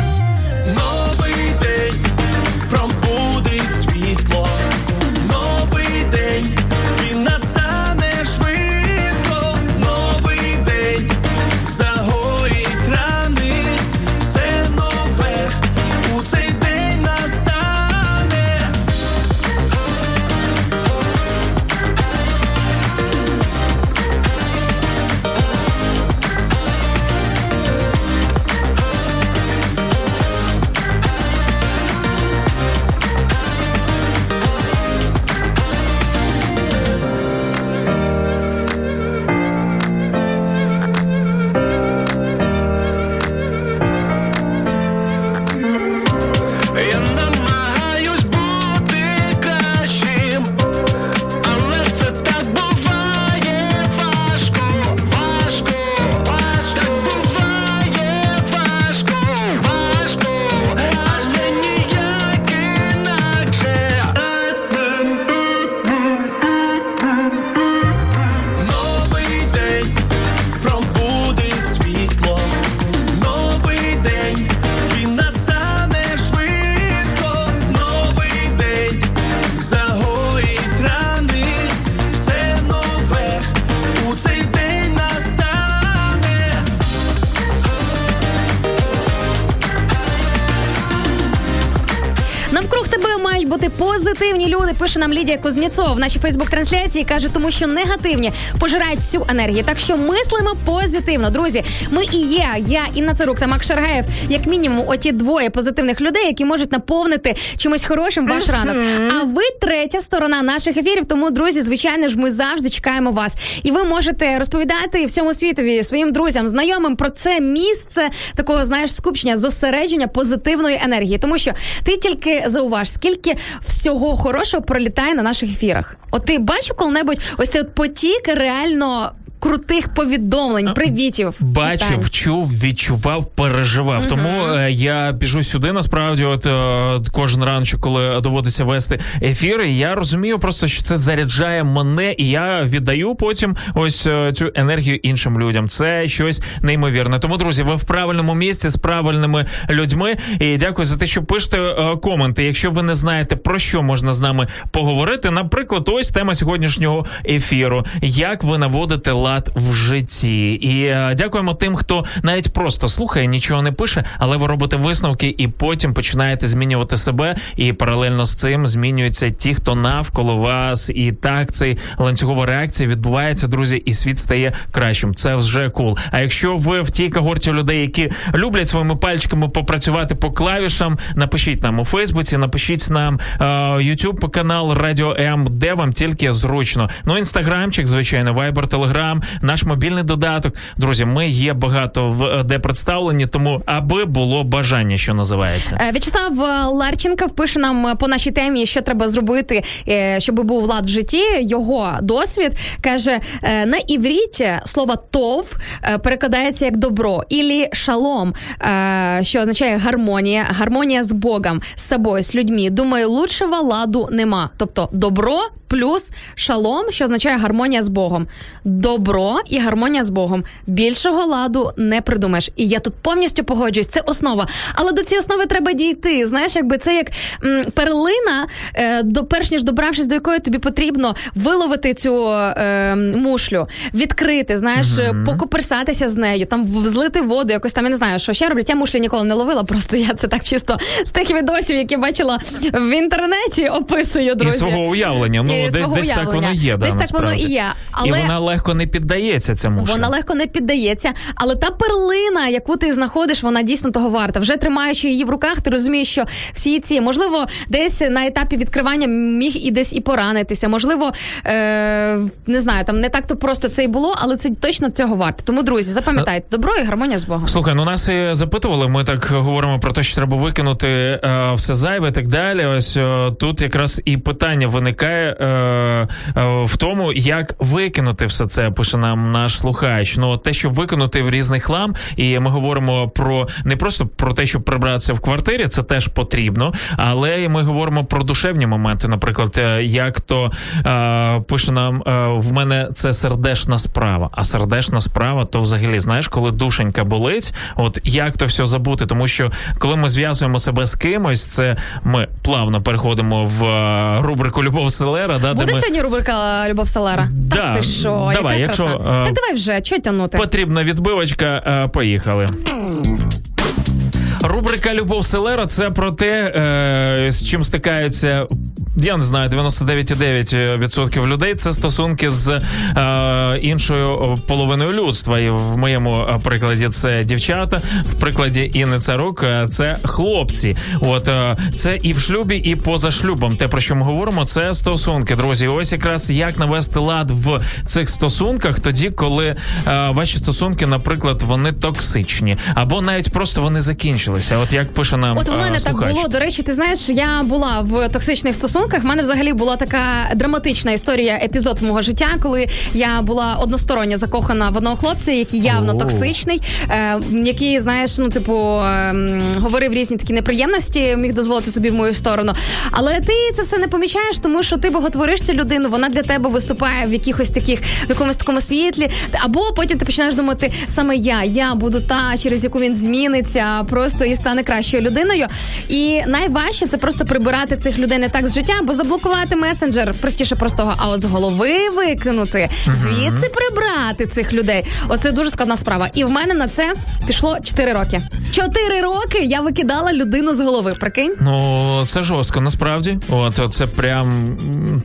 позитивні. Пише нам Лідія Кузнєцов в нашій Фейсбук-трансляції. каже, тому що негативні пожирають всю енергію. Так що мислимо позитивно. Друзі, ми і є. Я Інна Царук та Мак Шаргаєв, як мінімум, оті двоє позитивних людей, які можуть наповнити чимось хорошим ваш ранок. А ви третя сторона наших ефірів. Тому, друзі, звичайно ж, ми завжди чекаємо вас. І ви можете розповідати всьому світові своїм друзям, знайомим про це місце такого, знаєш, скупчення, зосередження позитивної енергії. Тому що ти тільки зауваж, скільки всього хорошого пролітає на наших ефірах. От ти бачив коли-небудь ось цей от потік реально крутих повідомлень, привітів. Бачив, Вітань. чув, відчував, переживав. Мгм. Тому е, я біжу сюди. Насправді, от е, кожен раночок, коли доводиться вести ефіри, я розумію просто, що це заряджає мене, і я віддаю потім ось е, цю енергію іншим людям. Це щось неймовірне. Тому, друзі, ви в правильному місці з правильними людьми. І дякую за те, що пишете е, коменти. Якщо ви не знаєте про що можна з нами поговорити, наприклад, ось тема сьогоднішнього ефіру: як ви наводите лад в житті. І е, дякуємо тим, хто навіть просто слухає, нічого не пише, але ви робите висновки і потім починаєте змінювати себе. І паралельно з цим змінюються ті, хто навколо вас. І так цей ланцюгова реакція відбувається, друзі, і світ стає кращим. Це вже кул. А якщо ви в тій когорті людей, які люблять своїми пальчиками попрацювати по клавішам, напишіть нам у Фейсбуці, напишіть нам е, канал Радіо М, де вам тільки зручно. Ну, інстаграмчик, звичайно, Viber, Telegram, наш мобільний додаток. Друзі, ми є багато в е, де представлені, тому аби було бажання, що називається. Е, В'ячеслав е, Ларченков пише нам по нашій темі, що треба зробити, щоб був лад в житті. Його досвід каже на івріті слово тов перекладається як добро, ілі шалом, що означає гармонія, гармонія з Богом, з собою, з людьми. Думаю, лучшого ладу нема. Тобто добро плюс шалом, що означає гармонія з Богом. Добро і гармонія з Богом. Більшого ладу не придумаєш. І я тут повністю погоджуюсь. Це основа. Але до цієї основи треба дійти. Знаєш, якби це як м, перлина, е, до перш ніж добравшись до якої тобі потрібно виловити цю е, мушлю, відкрити, знаєш, покоперсатися з нею, там в- злити воду, якось там я не знаю, що ще роблять. Я мушлі ніколи не ловила. Просто я це так чисто з тих відосів, які бачила в інтернеті, описую друзі. І свого уявлення. Ну десь, свого десь так воно є. да, Десь так воно і є. Але І вона легко не піддається цьому. вона легко не піддається, але та перлина, яку ти знаходиш, вона дійсно того варта. Вже тримаючи її в руках, ти розумієш, що всі ці можливо десь на етапі відкривання міг і десь і поранитися. Можливо, е- не знаю, там не так то просто це й було, але це точно цього варто. Тому, друзі, запам'ятайте, добро і гармонія з Богом. Слухай, ну нас і запитували. Ми так говоримо про те, що треба викинути е, все зайве і так далі. Ось е, тут якраз і питання виникає е, в тому, як викинути все це. Пише нам наш слухач. Ну те, що викинути в різний хлам, і ми говоримо про не просто про те, щоб прибратися в квартирі, це теж потрібно, але ми говоримо про душевні моменти. Наприклад, е, як то е, пише нам е, в мене це сердешна справа. А сердешна справа, то взагалі знаєш, коли душенька болить, от як то все забути, тому що коли ми зв'язуємо себе з кимось, це ми плавно переходимо в е, рубрику Любов Селера. Да, Буде ми сьогодні рубрика Любов Салара? Да, Так ти що? давай, яка якщо, краса? е, Так давай вже, що тягнути? потрібна відбивочка. е, Поїхали. Рубрика Любов Селера це про те, е, з чим стикаються. Я не знаю, 99,9% людей це стосунки з е, іншою половиною людства. І в моєму е, прикладі це дівчата, в прикладі Інни Царук е, це хлопці. От е, це і в шлюбі, і поза шлюбом. Те, про що ми говоримо, це стосунки. Друзі, ось якраз як навести лад в цих стосунках, тоді, коли е, ваші стосунки, наприклад, вони токсичні, або навіть просто вони закінчилися. От як пише нам От е, мене так слухач. було. До речі, ти знаєш, я була в токсичних стосунках. В мене взагалі була така драматична історія, епізод мого життя, коли я була односторонньо закохана в одного хлопця, який явно О. токсичний, е, який, знаєш, ну типу е, говорив різні такі неприємності, міг дозволити собі в мою сторону. Але ти це все не помічаєш, тому що ти боготвориш цю людину, вона для тебе виступає в якихось таких в якомусь такому світлі. Або потім ти починаєш думати, саме я, я буду та, через яку він зміниться, просто і стане кращою людиною. І найважче це просто прибирати цих людей не так з життя, бо заблокувати месенджер простіше простого. А от з голови викинути, звідси прибрати цих людей. Оце дуже складна справа. І в мене на це пішло 4 роки. 4 роки я викидала людину з голови. Прикинь? Ну це жорстко насправді. От це прям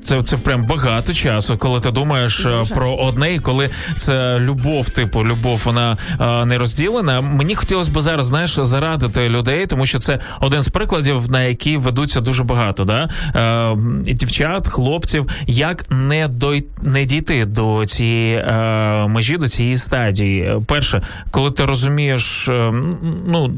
це, це прям багато часу, коли ти думаєш е, Дуже. про одне, і коли це любов, типу любов, вона е, не розділена. Мені хотілося б зараз, знаєш, зарадити людей, тому що це один з прикладів, на які ведуться дуже багато. Да? е, дівчат, хлопців, як не дой, не дійти до цієї е, межі, до цієї стадії. Е, Перше, коли ти розумієш, е, ну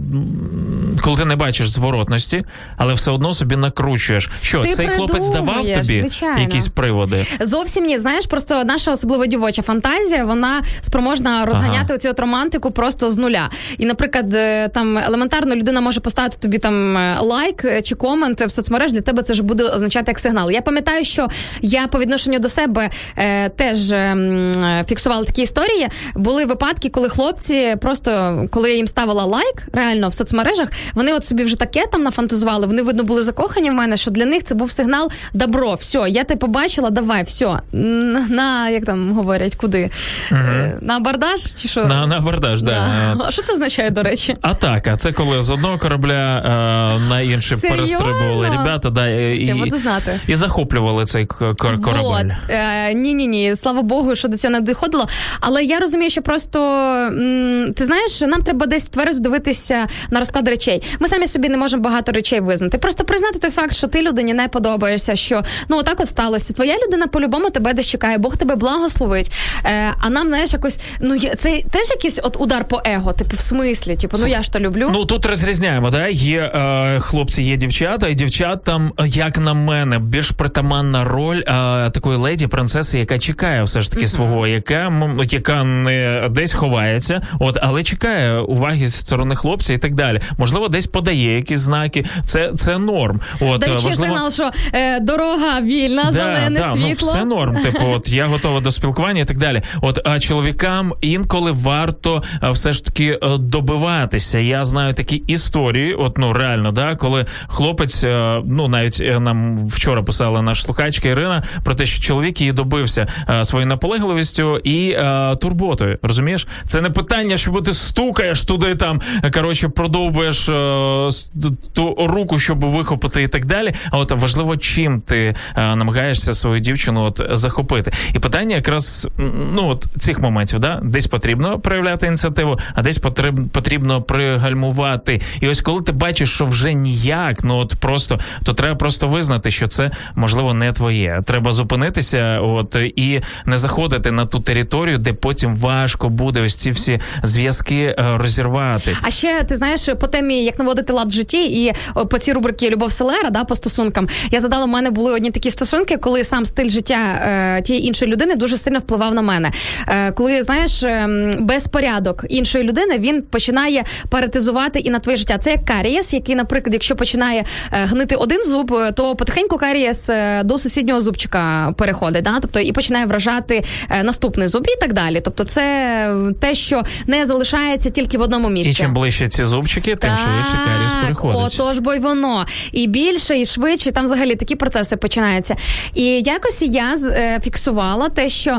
коли ти не бачиш зворотності, але все одно собі накручуєш. Що Ти цей хлопець давав тобі звичайно. якісь приводи? Зовсім ні, знаєш, просто наша особливо дівоча фантазія, вона спроможна розганяти Ага. оцю от романтику просто з нуля. І, наприклад, е, там елементарно людина може поставити тобі там е, лайк е, чи комент в соцмереж. Для тебе це ж буде означати як сигнал. Я пам'ятаю, що я по відношенню до себе е, теж е, е, фіксувала такі історії. Були випадки, коли хлопці просто коли я їм ставила лайк, реально в соцмережах, вони от собі вже таке там нафантазували. Вони видно були закохані в мене, що для них це був сигнал добро. Все, я тебе побачила, давай, все. На як там говорять, куди? Е, На абордаж чи що? На, на абордаж, да. Да. А що це означає, до речі? Атака. Це коли з одного корабля е, на інший Серйозно? перестрибували ребята, да, і, знати. і захоплювали цей кор- корабель. Вот. Е, ні, ні, ні. Слава Богу, що до цього не доходило. Але я розумію, що просто м, ти знаєш, нам треба десь тверезо дивитися на розклад речей. Ми самі собі не можемо багато речей визнати. Просто признати той факт, що ти людині не подобаєшся, що ну отак от сталося. Твоя людина по-любому тебе десь чекає, Бог тебе благословить. Е, а нам, знаєш, якось ну це теж якийсь от удар по его, типу, в смислі, типу, ну я ж то люблю. Ну тут розрізняємо, да? Є е, хлопці, є дівчата, і дівчат там, е, як на мене, більш притаманна роль е, такої леді, принцеси, яка чекає все ж таки свого, яка, яка не десь ховається, от, але чекає уваги з сторони хлопця і так далі. Можливо, десь подає якісь знаки. Це, це норм. От, е, важливо... сигнал, що е, дорога вільна, зелене да, ну світло. все норм. Типу, от я готова до спілкування і так далі. От а чоловікам інколи варто все ж таки е, добиватися. Я знаю такі історії, от ну реально, да, коли хлопець, е, ну навіть е, нам вчора писала наша слухачка Ірина про те, що чоловік її добився е, своєю наполегливістю і е, турботою. Розумієш, це не питання, що ти стукаєш туди, там коротше, продовбуєш е, ту руку, щоб вихопити і так далі. А от важливо, чим ти е, намагаєшся свою дівчину от захопити. І питання якраз ну от цих моментів, да, десь потрібно проявляти ініціативу, а десь потрібно потрібно пригальмувати. І ось коли ти бачиш, що вже ніяк, ну от просто то треба просто визнати, що це можливо не твоє. Треба зупинитися, от і не заходити на ту територію, де потім важко буде ось ці всі зв'язки е, розірвати. А ще ти знаєш по темі, як наводити лад в житті, і по цій рубрики Любов Селера, да, по стосункам. Я задала, у мене були одні такі стосунки, коли сам стиль життя е, тієї іншої людини дуже сильно впливав на мене. Е, коли знаєш, ем, безпорядок іншої людини він починає паратизувати і на твоє життя. Це як карієс, який, наприклад, якщо починає е, гнити один зуб, е, то потихеньку карієс е, до сусіднього зубчика переходить. Да? Тобто і починає вражати наступний зуб і так далі. Тобто, це те, що не залишається тільки в одному місці. І чим ближче ці зубчики, тим швидше каріс переходить. Отож, бо й воно. І більше, і швидше, там взагалі такі процеси починаються. І якось я фіксувала те, що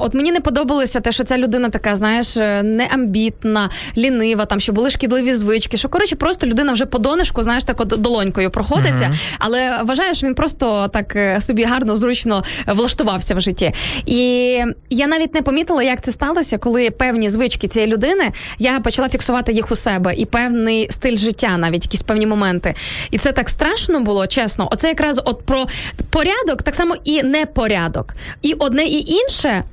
от мені не подобалося те, що ця людина така, знаєш, неамбітна, лінива, там що були шкідливі звички. Що коротше, просто людина вже по донишку, знаєш, так от долонькою проходиться. Мгм. Але вважаю, що він просто так е, собі гарно, зручно влаштувався в житті. І я навіть не помітила, як це сталося, коли певні звички цієї людини я почала фіксувати їх у себе, і певний стиль життя, навіть якісь певні моменти. І це так страшно було, чесно. Оце якраз от про порядок, так само і непорядок. І одне і інше.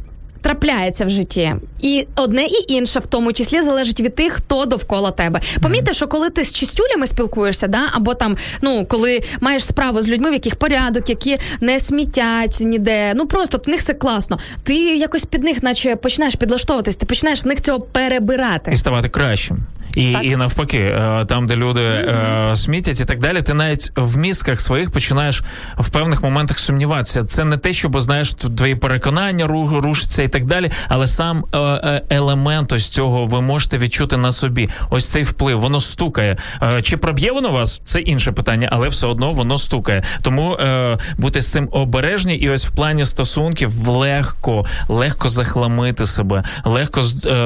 Трапляється в житті, і одне і інше, в тому числі, залежить від тих, хто довкола тебе. Помітьте, що коли ти з чистюлями спілкуєшся, да, або там, ну коли маєш справу з людьми, в яких порядок, які не смітять ніде, ну просто в них все класно. Ти якось під них, наче починаєш підлаштовуватись, ти починаєш в них цього перебирати. і ставати кращим. І, і навпаки, е, там, де люди е, смітять і так далі, ти навіть в мізках своїх починаєш в певних моментах сумніватися. Це не те, щоб знаєш, твої переконання ру- рушаться і так далі, але сам е, елемент ось цього ви можете відчути на собі. Ось цей вплив, воно стукає. Чи проб'є воно вас? Це інше питання, але все одно воно стукає. Тому бути з цим обережні, і ось в плані стосунків легко, легко захламити себе, легко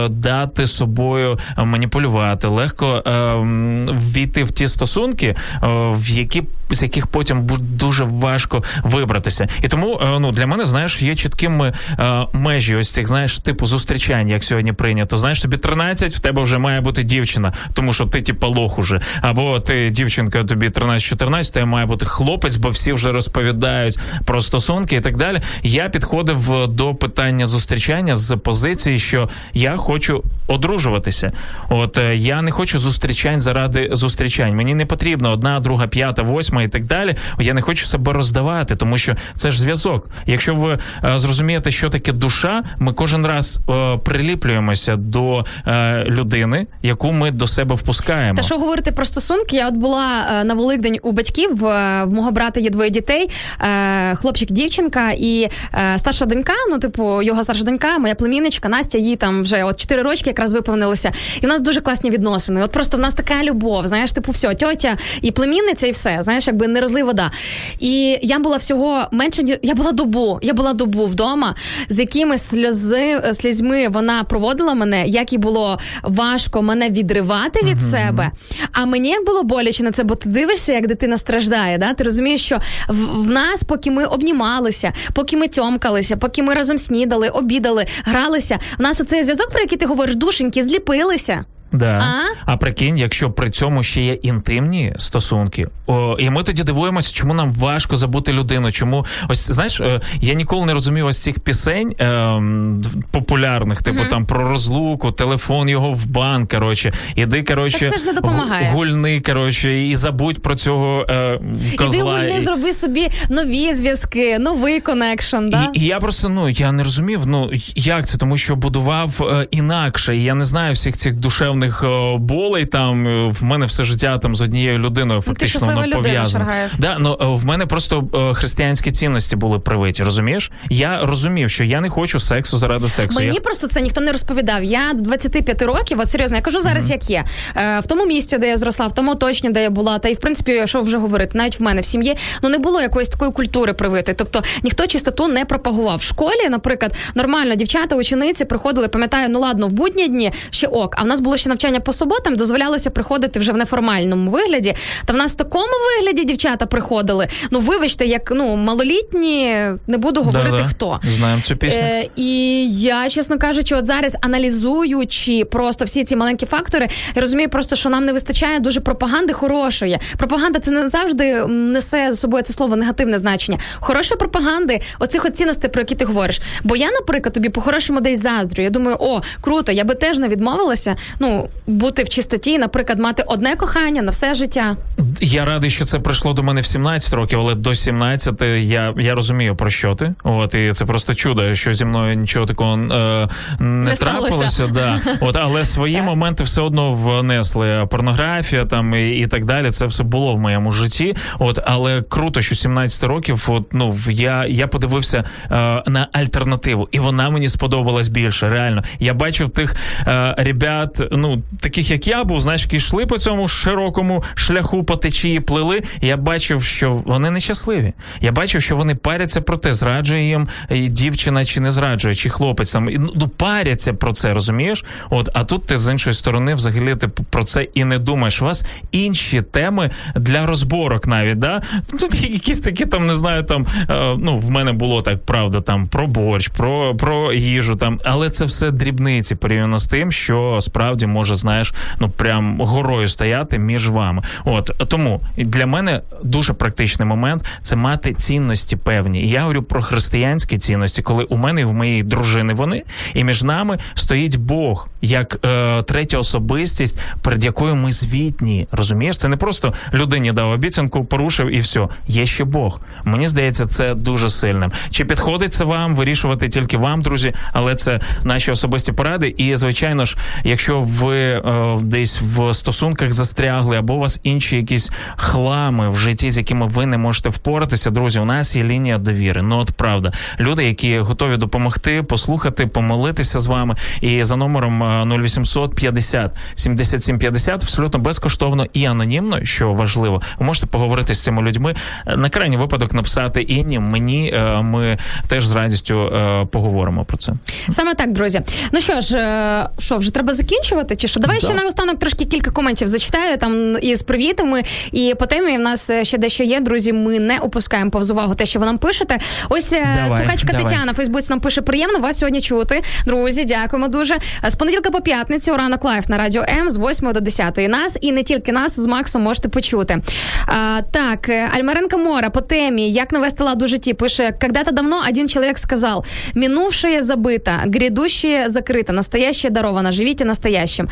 дати собою маніпулювати. Розставати, легко е, ввійти в ті стосунки, е, в які з яких потім буде дуже важко вибратися. І тому е, ну для мене знаєш є чіткими е, межі ось цих знаєш типу зустрічань, як сьогодні прийнято. Знаєш, тобі 13, в тебе вже має бути дівчина, тому що ти типа лох уже. Або ти дівчинка, тобі 13-14, тебе має бути хлопець, бо всі вже розповідають про стосунки і так далі. Я підходив до питання зустрічання з позиції, що я хочу одружуватися. От е, я не хочу зустрічань заради зустрічань. Мені не потрібно одна, друга, п'ята, восьма і так далі. Я не хочу себе роздавати, тому що це ж зв'язок. Якщо ви е, зрозумієте, що таке душа, ми кожен раз е, приліплюємося до е, людини, яку ми до себе впускаємо. Та що говорити про стосунки? Я от була е, на Великдень у батьків. В мого брата є двоє дітей: е, хлопчик, дівчинка і е, старша донька. Ну, типу, його старша донька, моя племінничка Настя, їй там вже от 4 рочки якраз виповнилося. І в нас дуже класні відносини. От просто в нас така любов. Знаєш, типу, все, тьотя і племінниця, і все. Знаєш, якби не розлий вода. І я була всього менше ні- я була добу. Я була добу вдома, з якими сльози слізьми вона проводила мене, як і було важко мене відривати від себе. А мені як було боляче на це, бо ти дивишся, як дитина страждає. Да? Ти розумієш, що в, в нас, поки ми обнімалися, поки ми тьомкалися, поки ми разом снідали, обідали, гралися. В нас оцей зв'язок, про який ти говориш, душеньки, зліпилися. Да. А? А? прикинь, якщо при цьому ще є інтимні стосунки, о, і ми тоді дивуємося, чому нам важко забути людину. Чому ось знаєш, е, я ніколи не розумів ось цих пісень ем, популярних, типу Мгм. там про розлуку, телефон його в банк. Коротше, іди, коротше, Так це ж не допомагає. гульни, коротше, і забудь про цього е, Іди козла. гульни, зроби собі нові зв'язки, новий конекшн. Да? І, і я просто ну я не розумів, ну як це, тому що будував е, інакше. І я не знаю всіх цих душевних е, болей. Там е, в мене все життя там з однією людиною фактично щаслива воно пов'язано. Да, ну е, в мене просто християнські цінності були привиті. Розумієш? Я розумів, що я не хочу сексу заради сексу. Мені я... просто це ніхто не розповідав. Я до 25 років, от серйозно, я кажу зараз, як є. В тому місці, де я зросла, в тому оточенні, де я була, та й в принципі, що вже говорити, навіть в мене в сім'ї ну не було якоїсь такої культури привитої. Тобто ніхто чистоту не пропагував. В школі, наприклад, нормально дівчата, учениці приходили, пам'ятаю, ну ладно, в будні дні ще ок. А в нас було ще навчання по суботам, дозволялося приходити вже в неформальному вигляді. Та в нас в такому вигляді дівчата приходили. Ну вибачте, як ну малолітні, не буду говорити Да-да. хто. Знаємо цю пісню. Е, і я, чесно кажучи, от зараз аналізуючи просто всі ці маленькі фактори, я розумію просто, що нам не вистачає дуже пропаганди хорошої. Пропаганда це не завжди несе за собою це слово негативне значення. Хорошої пропаганди, оцих от цінностей, про які ти говориш. Бо я, наприклад, тобі по-хорошому десь заздрю. Я думаю, о, круто, я би теж не відмовилася. Ну, бути в чистоті, наприклад, мати одне кохання на все життя. Я радий, що це прийшло до мене в 17 років, але до 17 я, я розумію про що ти. От і це просто чудо, що зі мною нічого такого е, не, Не трапилося. Да. От, але свої моменти все одно внесли. Порнографія там і, і так далі. Це все було в моєму житті. От, але круто, що 17 років. От ну я, я подивився е, на альтернативу, і вона мені сподобалась більше. Реально, я бачив тих е, ребят, ну таких як я був, знаєш, які йшли по цьому широкому шляху по течії плили. Я бачив, що вони нещасливі. Я бачив, що вони паряться про те, зраджує їм е, дівчина чи не зраджує, чи хлопець там ну паряться про це, розумієш? От а тут ти з іншої сторони взагалі ти про це і не думаєш. У вас інші теми для розборок, навіть да тут якісь такі там не знаю, там е, ну в мене було так правда, там про борщ, про, про їжу, там, але це все дрібниці порівняно з тим, що справді може, знаєш, ну прям горою стояти між вами. От тому для мене дуже практичний момент це мати цінності певні. Я говорю про християнські цінності, коли у мене і в моєї дружини вони, і між нами стоїть Бог як е, третя особистість, перед якою ми звітні. Розумієш, це не просто людині дав обіцянку, порушив і все. Є ще Бог. Мені здається, це дуже сильним. Чи підходить це вам вирішувати тільки вам, друзі? Але це наші особисті поради. І звичайно ж, якщо ви е, десь в стосунках застрягли, або у вас інші якісь хлами в житті, з якими ви не можете впоратися, друзі, у нас є лінія довіри. Ну от правда, люди, які готові допомогти, послухати, помолитися з вами. І за номером е, 0800 50 77 50 абсолютно безкоштовно і анонімно, що важливо, ви можете поговорити з цими людьми. Е, На крайній випадок написати Інні, мені е, ми теж з радістю е, поговоримо про це. Саме так, друзі. Ну що ж, е, що вже треба закінчувати? Чи що. Давай Да. ще наостанок трошки кілька коментів зачитаю там із привітами. І по темі в нас е, ще дещо є. Друзі, ми не опускаємо повз увагу те, що ви нам пишете. Ось е, Давай, слухачка давай. Тетяна на Фейсбуці нам пише приємно вас сьогодні чути. Друзі, дякуємо дуже. З понеділка по п'ятницю ранок Live на радіо М з 8 до 10. Нас і не тільки нас з Максом можете почути. А, так, е, Альмаренко Мора по темі як навести лад у житті пише: когда-то давно один человек сказал: минувшее забыто, грядущее закрыто, настоящее даровано, живіть настоящим.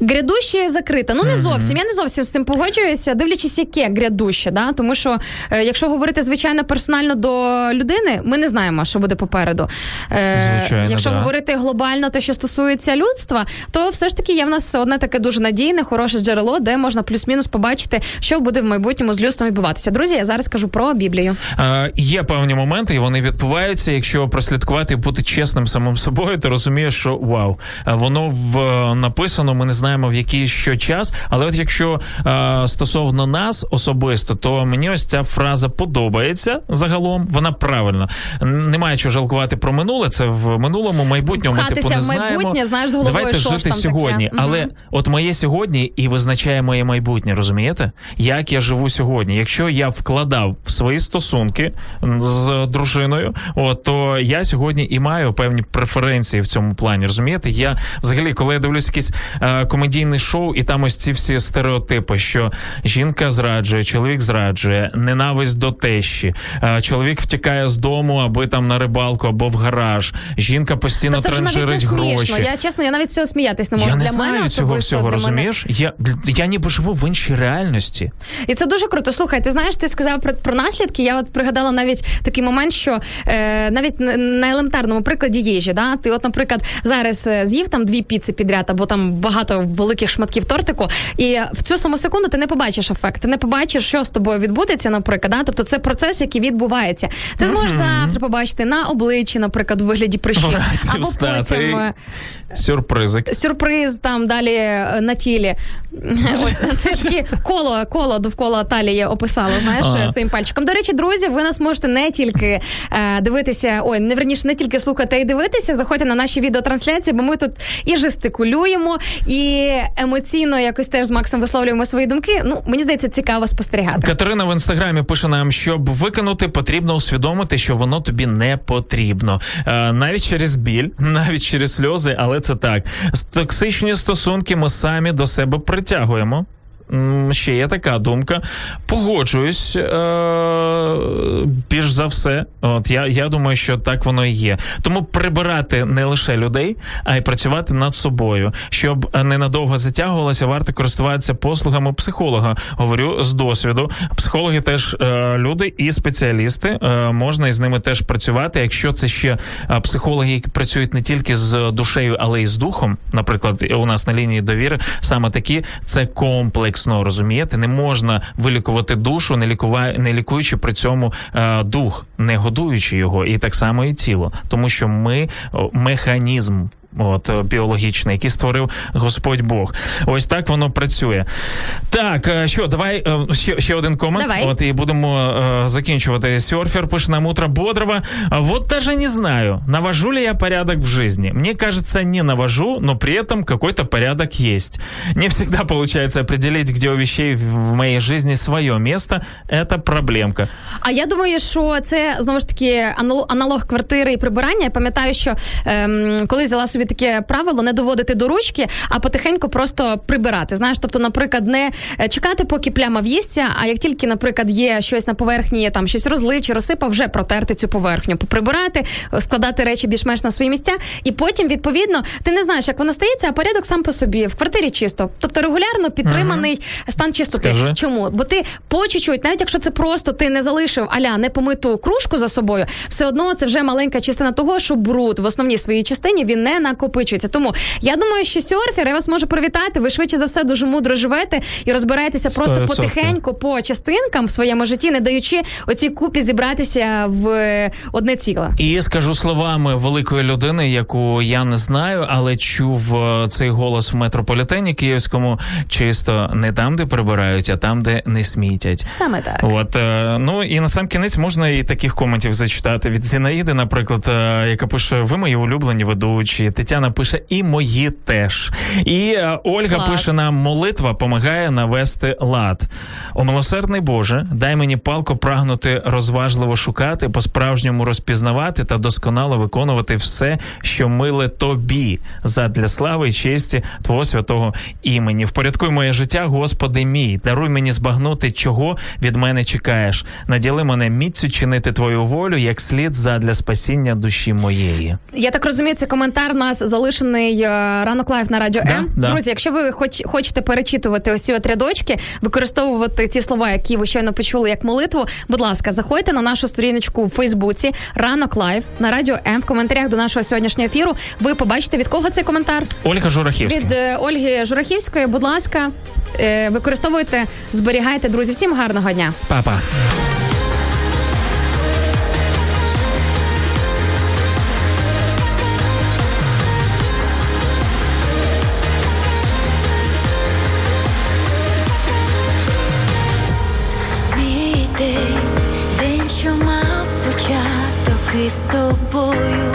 Грядущее закрито. Ну не зовсім. Я не зовсім з цим погоджуюся, дивлячись, яке грядуще, да? тому що е, якщо говорити звичайно персонально до людини, ми не знаємо, що буде попереду. Е, Звичайно, якщо да. говорити глобально те, що стосується людства, то все ж таки є в нас одне таке дуже надійне, хороше джерело, де можна плюс-мінус побачити, що буде в майбутньому з людством відбуватися. Друзі, я зараз кажу про Біблію. Е, є певні моменти, і вони відбуваються. Якщо прослідкувати і бути чесним самим собою, ти розумієш, що вау, е, воно в написано. Ми не знаємо в який що час. Але от якщо е, стосовно нас особисто, то мені ось ця фраза подобається загалом. Вона правильна. Немає чого жалкувати про минуле. Це в минулому, майбутньому. ми, типу, не в майбутнє, знаєш, з головою, Давайте що ж жити там сьогодні. таке. Але Мгм. от моє сьогодні і визначає моє майбутнє, розумієте? Як я живу сьогодні? Якщо я вкладав в свої стосунки з дружиною, от, то я сьогодні і маю певні преференції в цьому плані. Розумієте? Я взагалі, коли я дивлюсь якесь е, комедійне шоу, і там ось ці всі стереотипи, що жінка зраджує, чоловік зраджує, ненависть до тещі, е, чоловік втікає з дому, аби там на рибалку або в гараж. Жінка постійно Та це вже навіть не транжирить гроші. Я чесно, я навіть цього сміятись не можу. Я не для знаю мене цього всього, розумієш? Я, я ніби живу в іншій реальності. І це дуже круто. Слухай, ти знаєш, ти сказав про, про наслідки. Я от пригадала навіть такий момент, що е, навіть на- на елементарному прикладі їжі, да? ти, от, наприклад, зараз е, з'їв там дві піци підряд, або там багато великих шматків тортику, і в цю саму секунду ти не побачиш ефект, ти не побачиш, що з тобою відбудеться, наприклад. Да? Тобто це процес, який відбувається. Ти зможеш Мгм. завтра побачити на обличчі, наприклад, у вигляді прищів, або потім. е, Сюрпризик. Сюрприз там далі е, на тілі. Ось це таке коло, коло довкола талії описала, знаєш, Ага. своїм пальчиком. До речі, друзі, ви нас можете не тільки е, дивитися, ой, не верніше, не тільки слухати а й дивитися. Заходьте на наші відеотрансляції, бо ми тут і жестикулюємо, і емоційно якось теж з Максом висловлюємо свої думки. Ну, мені здається, цікаво спостерігати. Катерина в інстаграмі пише нам, щоб викинути, потрібно усвідомити, що воно тобі не потрібно. Е, навіть через біль, навіть через сльози, але це так. Токсичні стосунки ми самі до себе притягуємо. Ще є така думка. Погоджуюсь е- більш за все. От я, я думаю, що так воно і є. Тому прибирати не лише людей, а й працювати над собою. Щоб ненадовго затягувалося, варто користуватися послугами психолога. Говорю з досвіду. Психологи теж е, люди і спеціалісти. Е, можна із ними теж працювати. Якщо це ще е, психологи, які працюють не тільки з душею, але й з духом. Наприклад, у нас на лінії довіри саме такі це комплексно. Розумієте, не можна вилікувати душу, не лікува... не лікуючи при цьому е, дух, не годуючи його, і так само і тіло, тому що ми механізм. От е, біологічний, який створив Господь Бог. Ось так воно працює. Так, е, що, давай е, ще, ще один комент. Давай. От і будемо е, закінчувати. Серфер пише нам утро бодрого. Вот даже не знаю, навожу ли я порядок в жизни. Мне кажется, не навожу, но при этом какой-то порядок есть. Не всегда получается определить, где у вещей в моей жизни свое место. Это проблемка. А я думаю, що це знову ж таки аналог квартири і прибирання. Я пам'ятаю, що ем, коли взяла собі таке правило не доводити до ручки, а потихеньку просто прибирати. Знаєш, тобто, наприклад, не е, чекати, поки пляма в'їсться, а як тільки, наприклад, є щось на поверхні, є там щось розлив чи розсипав, вже протерти цю поверхню, поприбирати, е, складати речі більш-менш на свої місця, і потім, відповідно, ти не знаєш, як воно стається, а порядок сам по собі в квартирі чисто. Тобто регулярно підтриманий стан чистоти. Скажи. Чому? Бо ти по чуть-чуть, навіть якщо це просто ти не залишив аля непомиту кружку за собою, все одно це вже маленька частина того, що бруд в основній своїй частині він не накопичується. Тому я думаю, що сьорфер, я вас можу привітати. Ви швидше за все дуже мудро живете і розбираєтеся просто 100%. потихеньку по частинкам в своєму житті, не даючи оцій купі зібратися в е, одне ціле. І скажу словами великої людини, яку я не знаю, але чув е, цей голос в метрополітені київському чисто не там, де прибирають, а там, де не смітять. Саме так. От е, ну і на сам кінець можна і таких коментів зачитати від Зінаїди, наприклад, яка пише: Ви мої улюблені ведучі, Тетяна пише, і мої теж. І е, Ольга Клас. пише нам: молитва помагає навести лад. О, милосердний Боже, дай мені палко прагнути розважливо шукати, по-справжньому розпізнавати та досконало виконувати все, що миле тобі, задля слави і честі Твого святого імені. Впорядкуй моє життя, Господи мій, даруй мені збагнути, чого від мене чекаєш. Наділи мене міццю чинити Твою волю, як слід задля спасіння душі моєї. Я так розумію, це коментар у нас залишений е, ранок Live на радіо М. да. Друзі, якщо ви хоч хочете перечитувати ось ці от рядочки, використовувати ті слова, які ви щойно почули як молитву. Будь ласка, заходьте на нашу сторіночку у Фейсбуці ранок Live на радіо М. В коментарях до нашого сьогоднішнього ефіру. Ви побачите від кого цей коментар. Ольга Журахівська. Від е, Ольги Журахівської. Будь ласка, е, використовуйте, зберігайте, друзі. Всім гарного дня. Папа. Із тобою.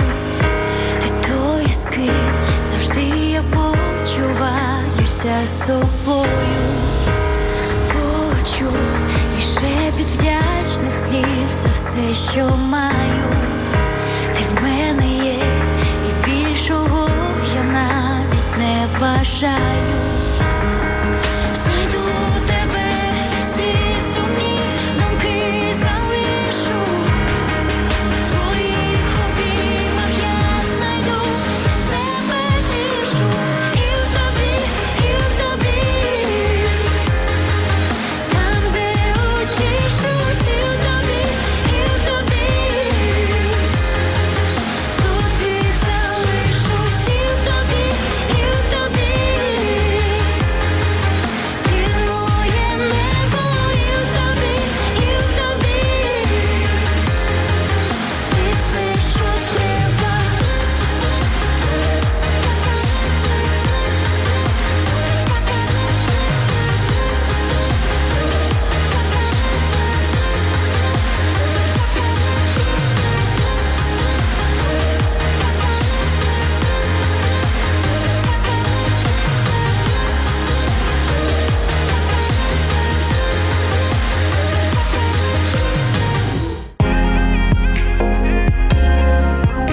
Ти той, з ким завжди я почуваюся собою. Почув і шепіт вдячних слів за все, що маю. Ти в мене є, і більшого я навіть не бажаю.